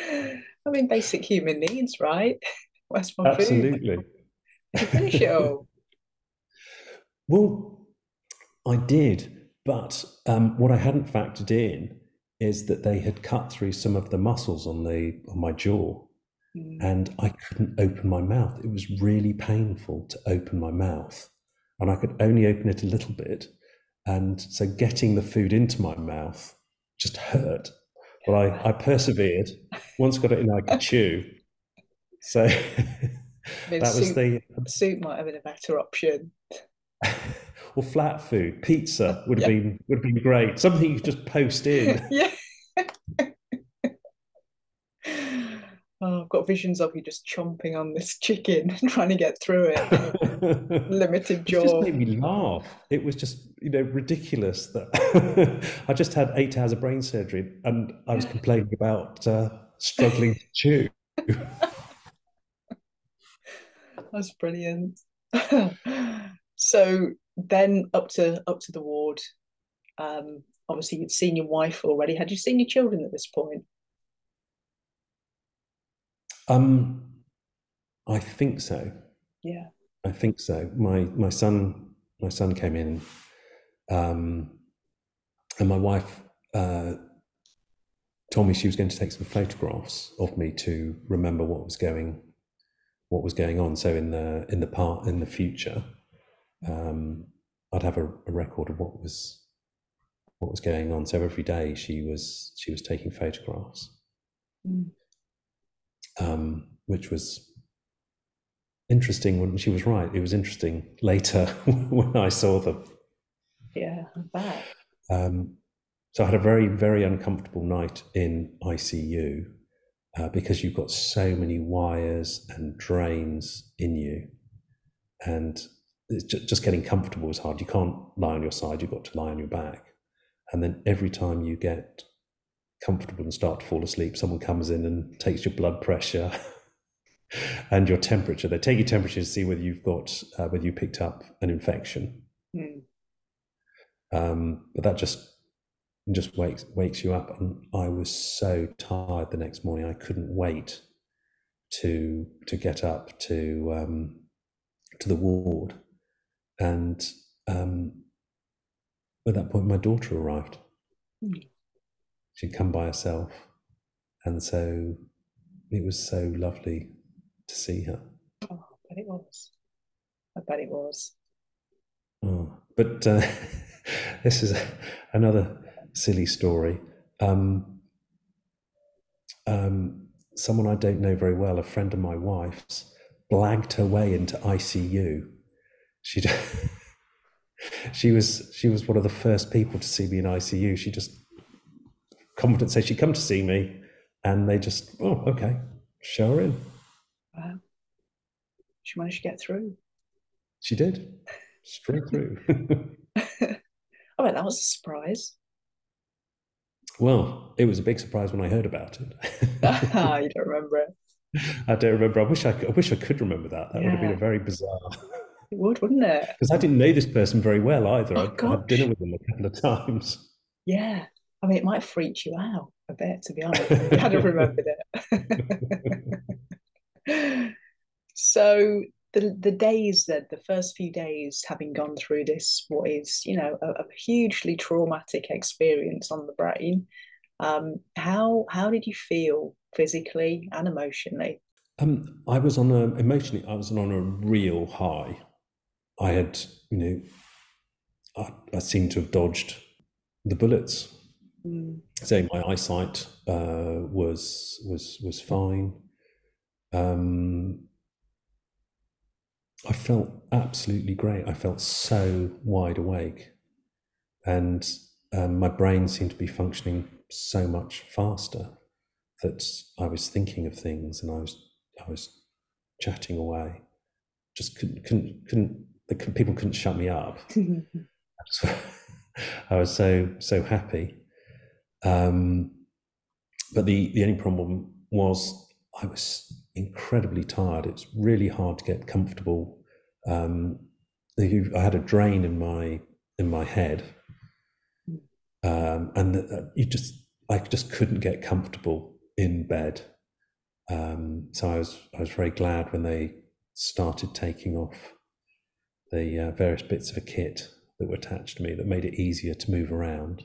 I mean, basic human needs, right? Where's my Absolutely. food? You finish it all? Well, I did, but um, what I hadn't factored in is that they had cut through some of the muscles on the on my jaw mm. and I couldn't open my mouth. It was really painful to open my mouth. And I could only open it a little bit. And so getting the food into my mouth just hurt. But I, I persevered. Once got it in, I could chew. So that was the soup might have been a better option. or flat food, pizza would have yeah. been would have been great. Something you could just post in. yeah. oh, I've got visions of you just chomping on this chicken trying to get through it. Limited jaw. It just made me laugh. It was just, you know, ridiculous that I just had eight hours of brain surgery and I was complaining about uh, struggling to chew. That's brilliant. so then up to up to the ward. Um, obviously, you'd seen your wife already. Had you seen your children at this point? Um, I think so. Yeah. I think so. My my son my son came in, um, and my wife uh, told me she was going to take some photographs of me to remember what was going what was going on. So in the in the part in the future, um, I'd have a, a, record of what was what was going on. So every day she was she was taking photographs, mm. um, which was interesting. When she was right, it was interesting later when I saw them. Yeah, I um, so I had a very very uncomfortable night in ICU uh, because you've got so many wires and drains in you, and just, just getting comfortable is hard. You can't lie on your side; you've got to lie on your back, and then every time you get comfortable and start to fall asleep, someone comes in and takes your blood pressure. and your temperature. They take your temperature to see whether you've got uh, whether you picked up an infection. Mm. Um, but that just just wakes wakes you up. And I was so tired the next morning. I couldn't wait to to get up to um, to the ward. And um, at that point, my daughter arrived. Mm. She'd come by herself, and so it was so lovely to see her. Oh, I bet it was. I bet it was. Oh, but uh, this is another silly story. Um, um, someone I don't know very well, a friend of my wife's, blagged her way into ICU. She she was she was one of the first people to see me in ICU. She just confident said she'd come to see me, and they just oh okay, show her in. Wow, she managed to get through. She did straight through. I bet that was a surprise. Well, it was a big surprise when I heard about it. ah, you don't remember it. I don't remember. I wish I, I wish I could remember that. That yeah. would have been a very bizarre. It would, wouldn't it? Because I didn't know this person very well either. Oh, I had dinner with them a couple of times. Yeah, I mean, it might freak you out a bit, to be honest. I hadn't remembered it. so the the days that the first few days having gone through this what is you know a, a hugely traumatic experience on the brain um, how how did you feel physically and emotionally um, i was on a emotionally i was on a real high i had you know i, I seemed to have dodged the bullets mm. so my eyesight uh, was was was fine um, I felt absolutely great. I felt so wide awake, and um, my brain seemed to be functioning so much faster that I was thinking of things and I was I was chatting away. Just couldn't couldn't couldn't the people couldn't shut me up. I was so so happy. Um, but the the only problem was I was incredibly tired. It's really hard to get comfortable. Um, I had a drain in my in my head, um, and the, you just I just couldn't get comfortable in bed. Um, so I was I was very glad when they started taking off the uh, various bits of a kit that were attached to me that made it easier to move around.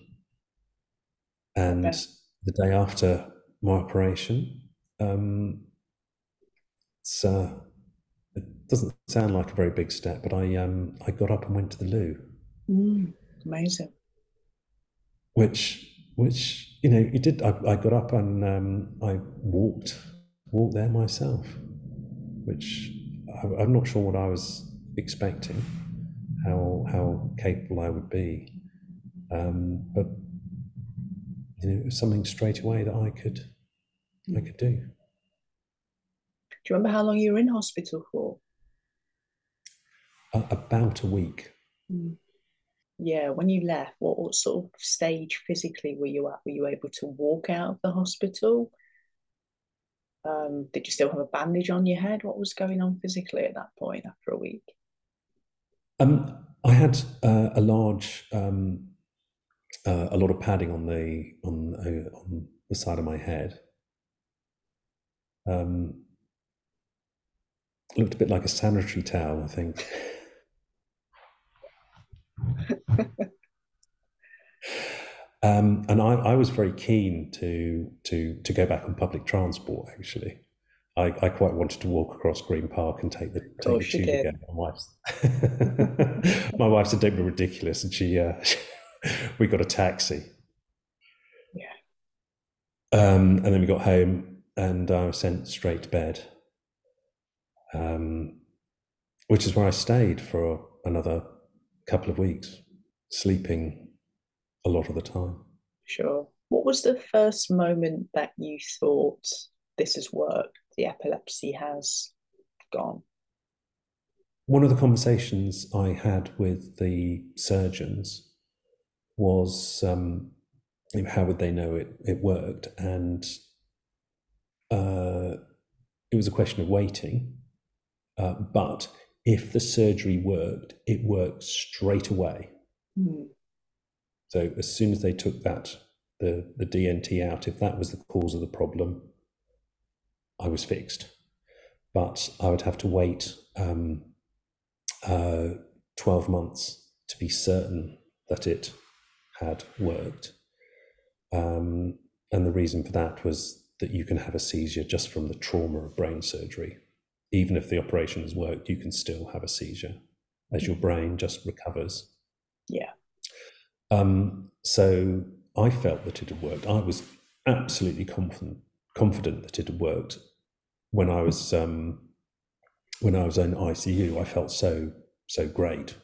And okay. the day after my operation, um, it's uh, it doesn't sound like a very big step, but I um I got up and went to the loo. Mm, amazing. Which which you know it did. I, I got up and um, I walked walked there myself, which I, I'm not sure what I was expecting, how how capable I would be, um, but you know it was something straight away that I could I could do. Do you remember how long you were in hospital for? Uh, about a week. Mm. Yeah, when you left, what, what sort of stage physically were you at? Were you able to walk out of the hospital? Um, did you still have a bandage on your head? What was going on physically at that point after a week? Um, I had uh, a large, um, uh, a lot of padding on the on uh, on the side of my head. Um, looked a bit like a sanitary towel, I think. um, and I, I, was very keen to to to go back on public transport. Actually, I, I quite wanted to walk across Green Park and take the take the tube again. My wife's my wife said, "Don't be ridiculous," and she uh, we got a taxi. Yeah. Um, and then we got home, and I was sent straight to bed. Um, which is where I stayed for another couple of weeks, sleeping a lot of the time. Sure. What was the first moment that you thought this has worked? The epilepsy has gone? One of the conversations I had with the surgeons was um, how would they know it, it worked? And uh, it was a question of waiting. Uh, but if the surgery worked, it worked straight away. Mm. So as soon as they took that the the DNT out, if that was the cause of the problem, I was fixed. But I would have to wait um, uh, twelve months to be certain that it had worked. Um, and the reason for that was that you can have a seizure just from the trauma of brain surgery even if the operation has worked, you can still have a seizure as your brain just recovers. Yeah. Um, so I felt that it had worked. I was absolutely confident confident that it had worked when I was um, when I was in ICU. I felt so so great,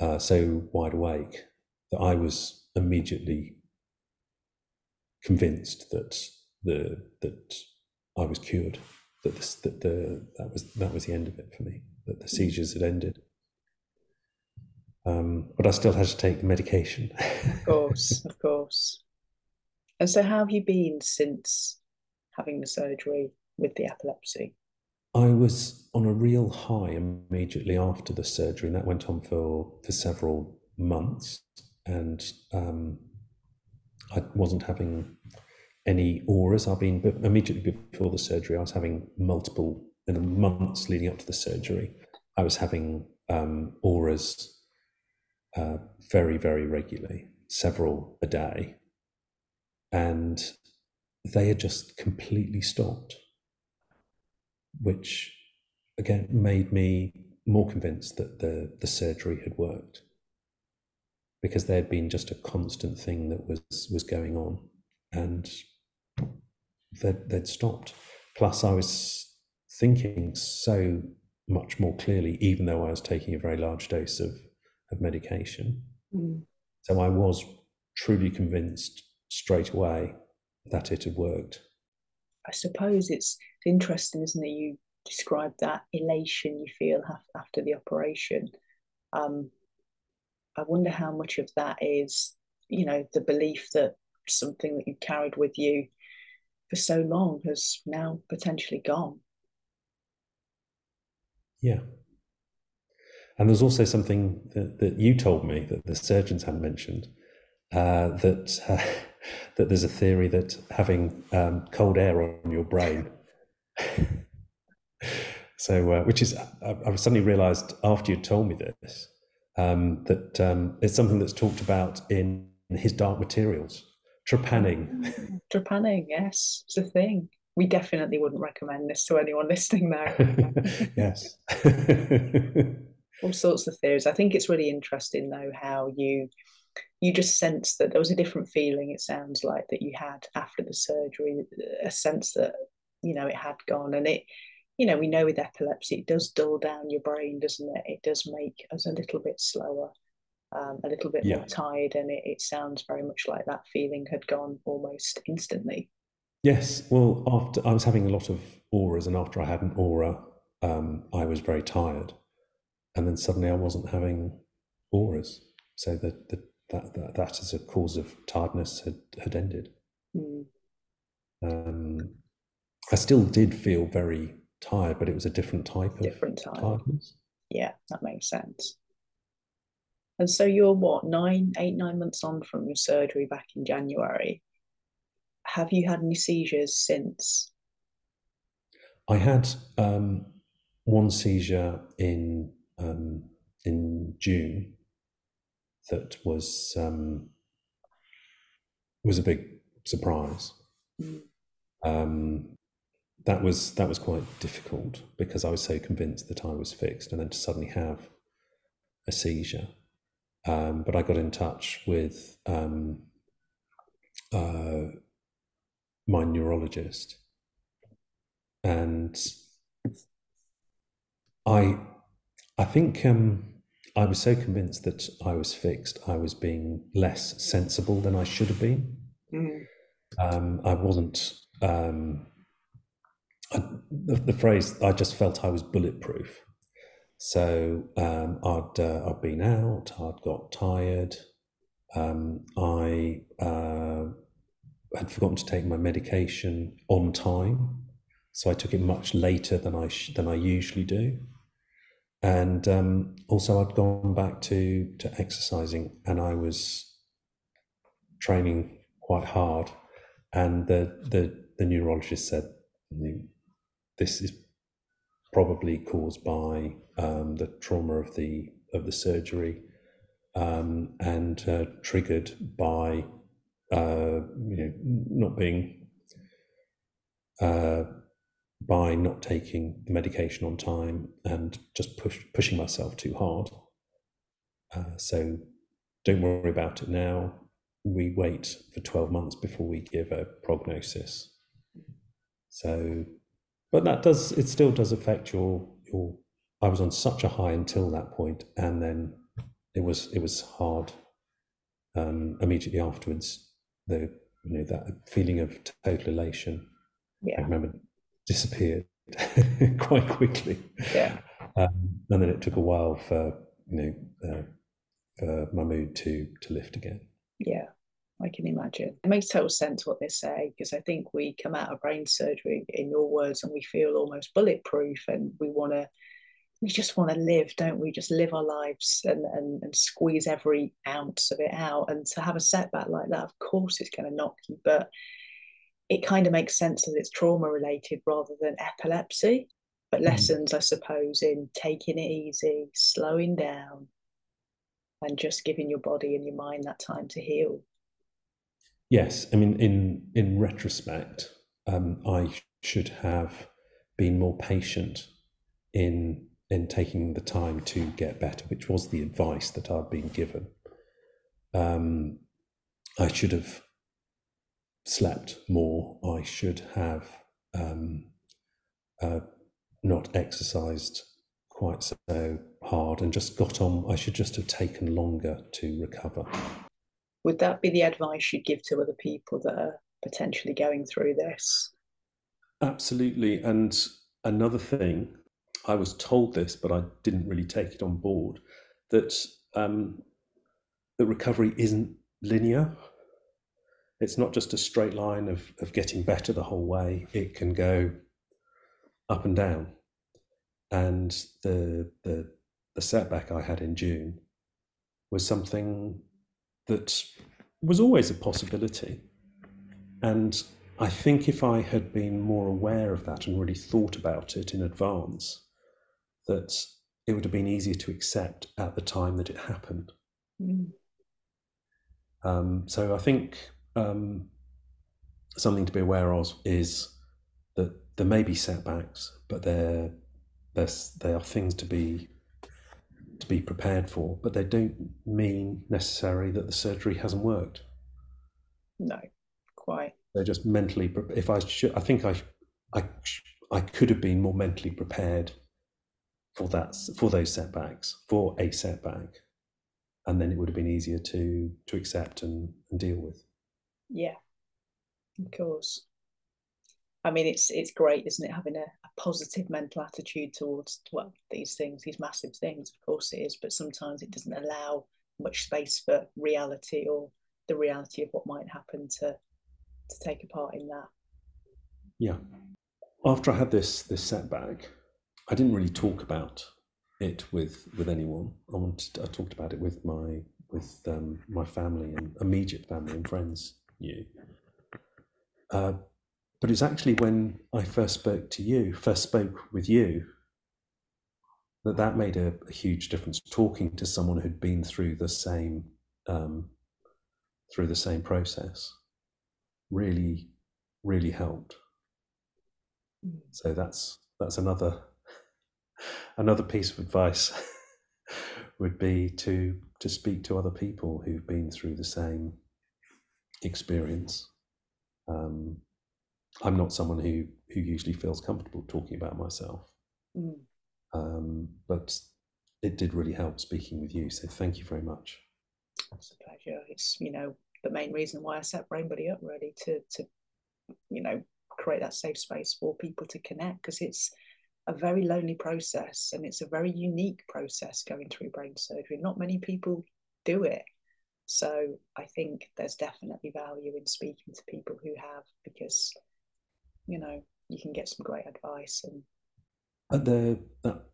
uh, so wide awake that I was immediately convinced that the that I was cured that this, that the that was that was the end of it for me. That the seizures had ended. Um, but I still had to take medication. of course, of course. And so, how have you been since having the surgery with the epilepsy? I was on a real high immediately after the surgery, and that went on for for several months. And um, I wasn't having any auras. I've been immediately before the surgery. I was having multiple in the months leading up to the surgery. I was having um, auras uh, very, very regularly, several a day, and they had just completely stopped, which again made me more convinced that the the surgery had worked because there had been just a constant thing that was was going on and they'd, they'd stopped. Plus, I was thinking so much more clearly, even though I was taking a very large dose of, of medication. Mm. So I was truly convinced straight away that it had worked. I suppose it's interesting, isn't it? You describe that elation you feel after the operation. Um, I wonder how much of that is, you know, the belief that something that you carried with you for so long has now potentially gone. Yeah. And there's also something that, that you told me that the surgeons hadn't mentioned uh, that uh, that there's a theory that having um, cold air on your brain. so, uh, which is, I, I, suddenly realised after you told me this um, that um, it's something that's talked about in his Dark Materials trepanning. trepanning, yes, it's a thing. We definitely wouldn't recommend this to anyone listening now. yes. All sorts of theories. I think it's really interesting though how you you just sense that there was a different feeling it sounds like that you had after the surgery a sense that you know it had gone. And it you know we know with epilepsy it does dull down your brain doesn't it? It does make us a little bit slower um, a little bit yeah. more tired, and it, it sounds very much like that feeling had gone almost instantly. Yes, well, after I was having a lot of auras, and after I had an aura, um, I was very tired, and then suddenly I wasn't having auras, so that that that, that, that as a cause of tiredness had had ended. Mm. Um, I still did feel very tired, but it was a different type of different type. tiredness. Yeah, that makes sense. And so you're what, nine, eight, nine months on from your surgery back in January. Have you had any seizures since? I had um, one seizure in um, in June that was um, was a big surprise. Mm. Um, that was that was quite difficult because I was so convinced that I was fixed, and then to suddenly have a seizure. Um, but I got in touch with um, uh, my neurologist, and I I think um, I was so convinced that I was fixed, I was being less sensible than I should have been. Mm. Um, I wasn't. Um, I, the, the, phrase I just felt I was bulletproof. So um, I'd uh, I'd been out. I'd got tired. Um, I uh, had forgotten to take my medication on time, so I took it much later than I sh- than I usually do and um, also I'd gone back to to exercising, and I was training quite hard, and the the, the neurologist said this is probably caused by um, the trauma of the of the surgery, um, and uh, triggered by uh, you know not being uh, by not taking the medication on time and just push, pushing myself too hard. Uh, so don't worry about it now. We wait for 12 months before we give a prognosis. So, but that does, it still does affect your, your, I was on such a high until that point, and then it was, it was hard um, immediately afterwards. The, you know, that feeling of total elation. Yeah. I remember disappeared quite quickly. Yeah. Um, and then it took a while for you know uh, for my mood to to lift again. Yeah, I can imagine. It makes total sense what they say because I think we come out of brain surgery, in your words, and we feel almost bulletproof, and we want to. We just want to live, don't we? Just live our lives and, and, and squeeze every ounce of it out. And to have a setback like that, of course, it's going to knock you. But it kind of makes sense that it's trauma related rather than epilepsy. But mm. lessons, I suppose, in taking it easy, slowing down, and just giving your body and your mind that time to heal. Yes, I mean, in in retrospect, um, I should have been more patient in in taking the time to get better, which was the advice that I'd been given. Um, I should have slept more. I should have um, uh, not exercised quite so hard and just got on. I should just have taken longer to recover. Would that be the advice you'd give to other people that are potentially going through this? Absolutely. And another thing, I was told this, but I didn't really take it on board that um, that recovery isn't linear it's not just a straight line of, of getting better the whole way. It can go up and down. And the, the, the setback I had in June was something that was always a possibility. And I think if I had been more aware of that and really thought about it in advance, that it would have been easier to accept at the time that it happened. Mm. Um, so I think um, something to be aware of is that there may be setbacks, but they're, they're, they are things to be to be prepared for, but they don't mean necessarily that the surgery hasn't worked. No, quite. They're just mentally. If I should, I think I, I, I could have been more mentally prepared for that for those setbacks for a setback, and then it would have been easier to to accept and, and deal with. Yeah, of course. I mean, it's it's great, isn't it, having a, a, positive mental attitude towards well these things, these massive things. Of course, it is, but sometimes it doesn't allow much space for reality or the reality of what might happen to to take a part in that. Yeah. After I had this this setback, I didn't really talk about it with with anyone. I wanted I talked about it with my with um, my family and immediate family and friends you. Uh, but it's actually when I first spoke to you, first spoke with you, that that made a, a huge difference. Talking to someone who'd been through the same um, through the same process really really helped. Mm. So that's that's another another piece of advice would be to to speak to other people who've been through the same experience. Um, I'm not someone who who usually feels comfortable talking about myself, mm. um, but it did really help speaking with you. So thank you very much. It's a pleasure. It's you know the main reason why I set Brain Buddy up really to to you know create that safe space for people to connect because it's a very lonely process and it's a very unique process going through brain surgery. Not many people do it. So I think there's definitely value in speaking to people who have because you know you can get some great advice and at the that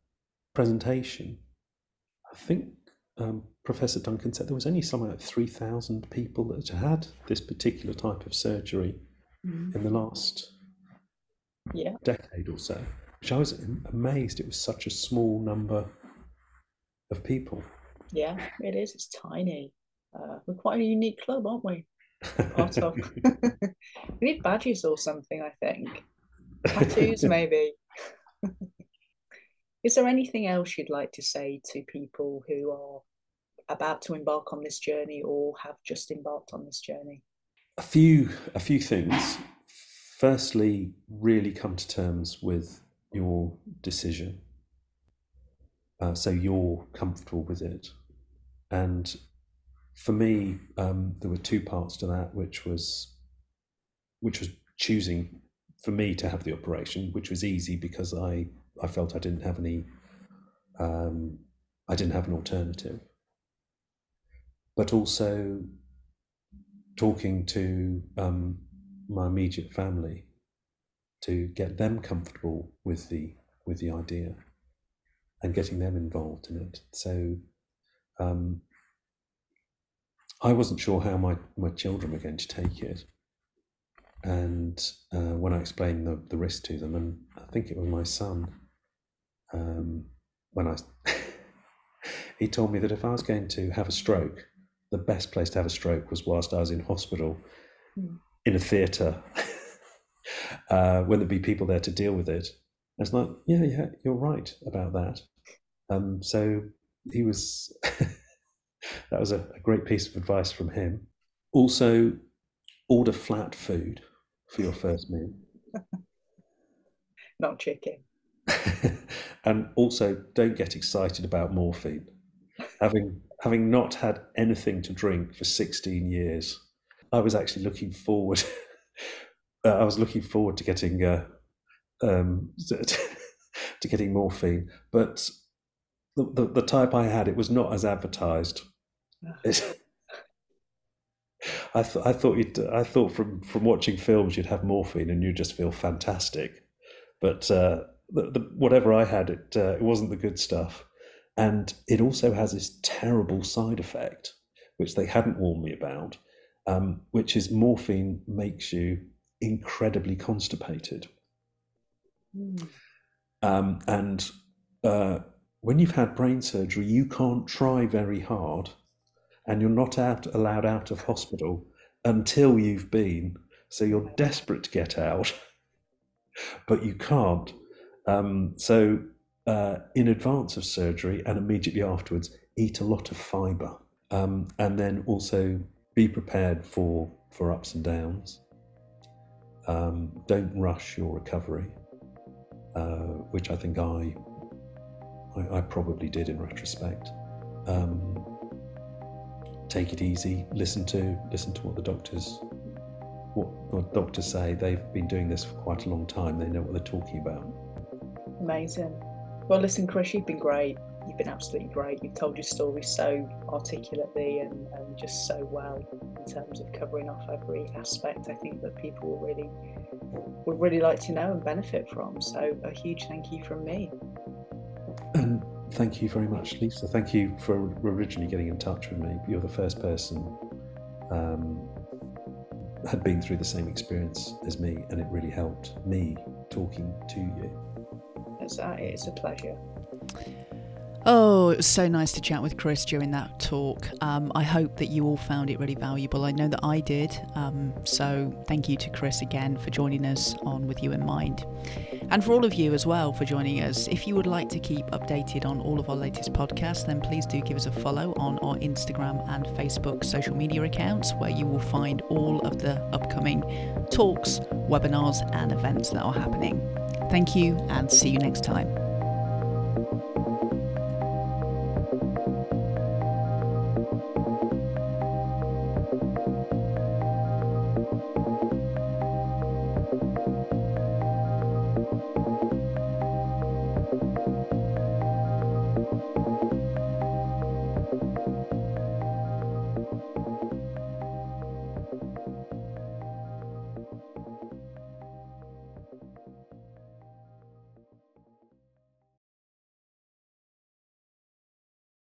presentation I think um, Professor Duncan said there was only something like 3,000 people that had this particular type of surgery mm. in the last yeah. decade or so, which I was amazed it was such a small number of people. Yeah, it is. It's tiny. Uh, we're quite a unique club, aren't we? Part of. we need badges or something, I think. Tattoos, maybe. is there anything else you'd like to say to people who are about to embark on this journey or have just embarked on this journey? A few, a few things. Firstly, really come to terms with your decision, uh, so you're comfortable with it. And for me, um, there were two parts to that, which was, which was choosing for me to have the operation, which was easy because I I felt I didn't have any, um, I didn't have an alternative but also talking to um, my immediate family to get them comfortable with the with the idea and getting them involved in it. So um, I wasn't sure how my, my children were going to take it. And uh, when I explained the, the risk to them, and I think it was my son, um, when I he told me that if I was going to have a stroke, the best place to have a stroke was whilst I was in hospital, mm. in a theatre, uh, when there'd be people there to deal with it. I was like, yeah, yeah, you're right about that. Um, so he was, that was a, a great piece of advice from him. Also, order flat food for your first meal. Not chicken. and also, don't get excited about morphine. Having having not had anything to drink for 16 years, I was actually looking forward. uh, I was looking forward to getting uh, um, to getting morphine, but the, the, the type I had, it was not as advertised. I, th- I thought you'd, I thought from from watching films you'd have morphine and you'd just feel fantastic, but uh, the, the, whatever I had, it uh, it wasn't the good stuff. And it also has this terrible side effect, which they hadn't warned me about, um, which is morphine makes you incredibly constipated. Mm. Um, and uh, when you've had brain surgery, you can't try very hard, and you're not out, allowed out of hospital until you've been. So you're desperate to get out, but you can't. Um, so uh, in advance of surgery and immediately afterwards, eat a lot of fiber. Um, and then also be prepared for, for ups and downs. Um, don't rush your recovery, uh, which I think I, I, I, probably did in retrospect. Take it easy. Listen to listen to what the doctors what, what doctors say. They've been doing this for quite a long time. They know what they're talking about. Amazing. Well, listen, Chris, you've been great. You've been absolutely great. You've told your story so articulately and, and just so well in terms of covering off every aspect. I think that people will really would really like to know and benefit from. So, a huge thank you from me. Thank you very much, Lisa. Thank you for originally getting in touch with me. You're the first person um, had been through the same experience as me, and it really helped me talking to you it's, uh, it's a pleasure. Oh, it was so nice to chat with Chris during that talk. Um, I hope that you all found it really valuable. I know that I did. Um, so thank you to Chris again for joining us on With You in Mind. And for all of you as well for joining us. If you would like to keep updated on all of our latest podcasts, then please do give us a follow on our Instagram and Facebook social media accounts where you will find all of the upcoming talks, webinars, and events that are happening. Thank you and see you next time.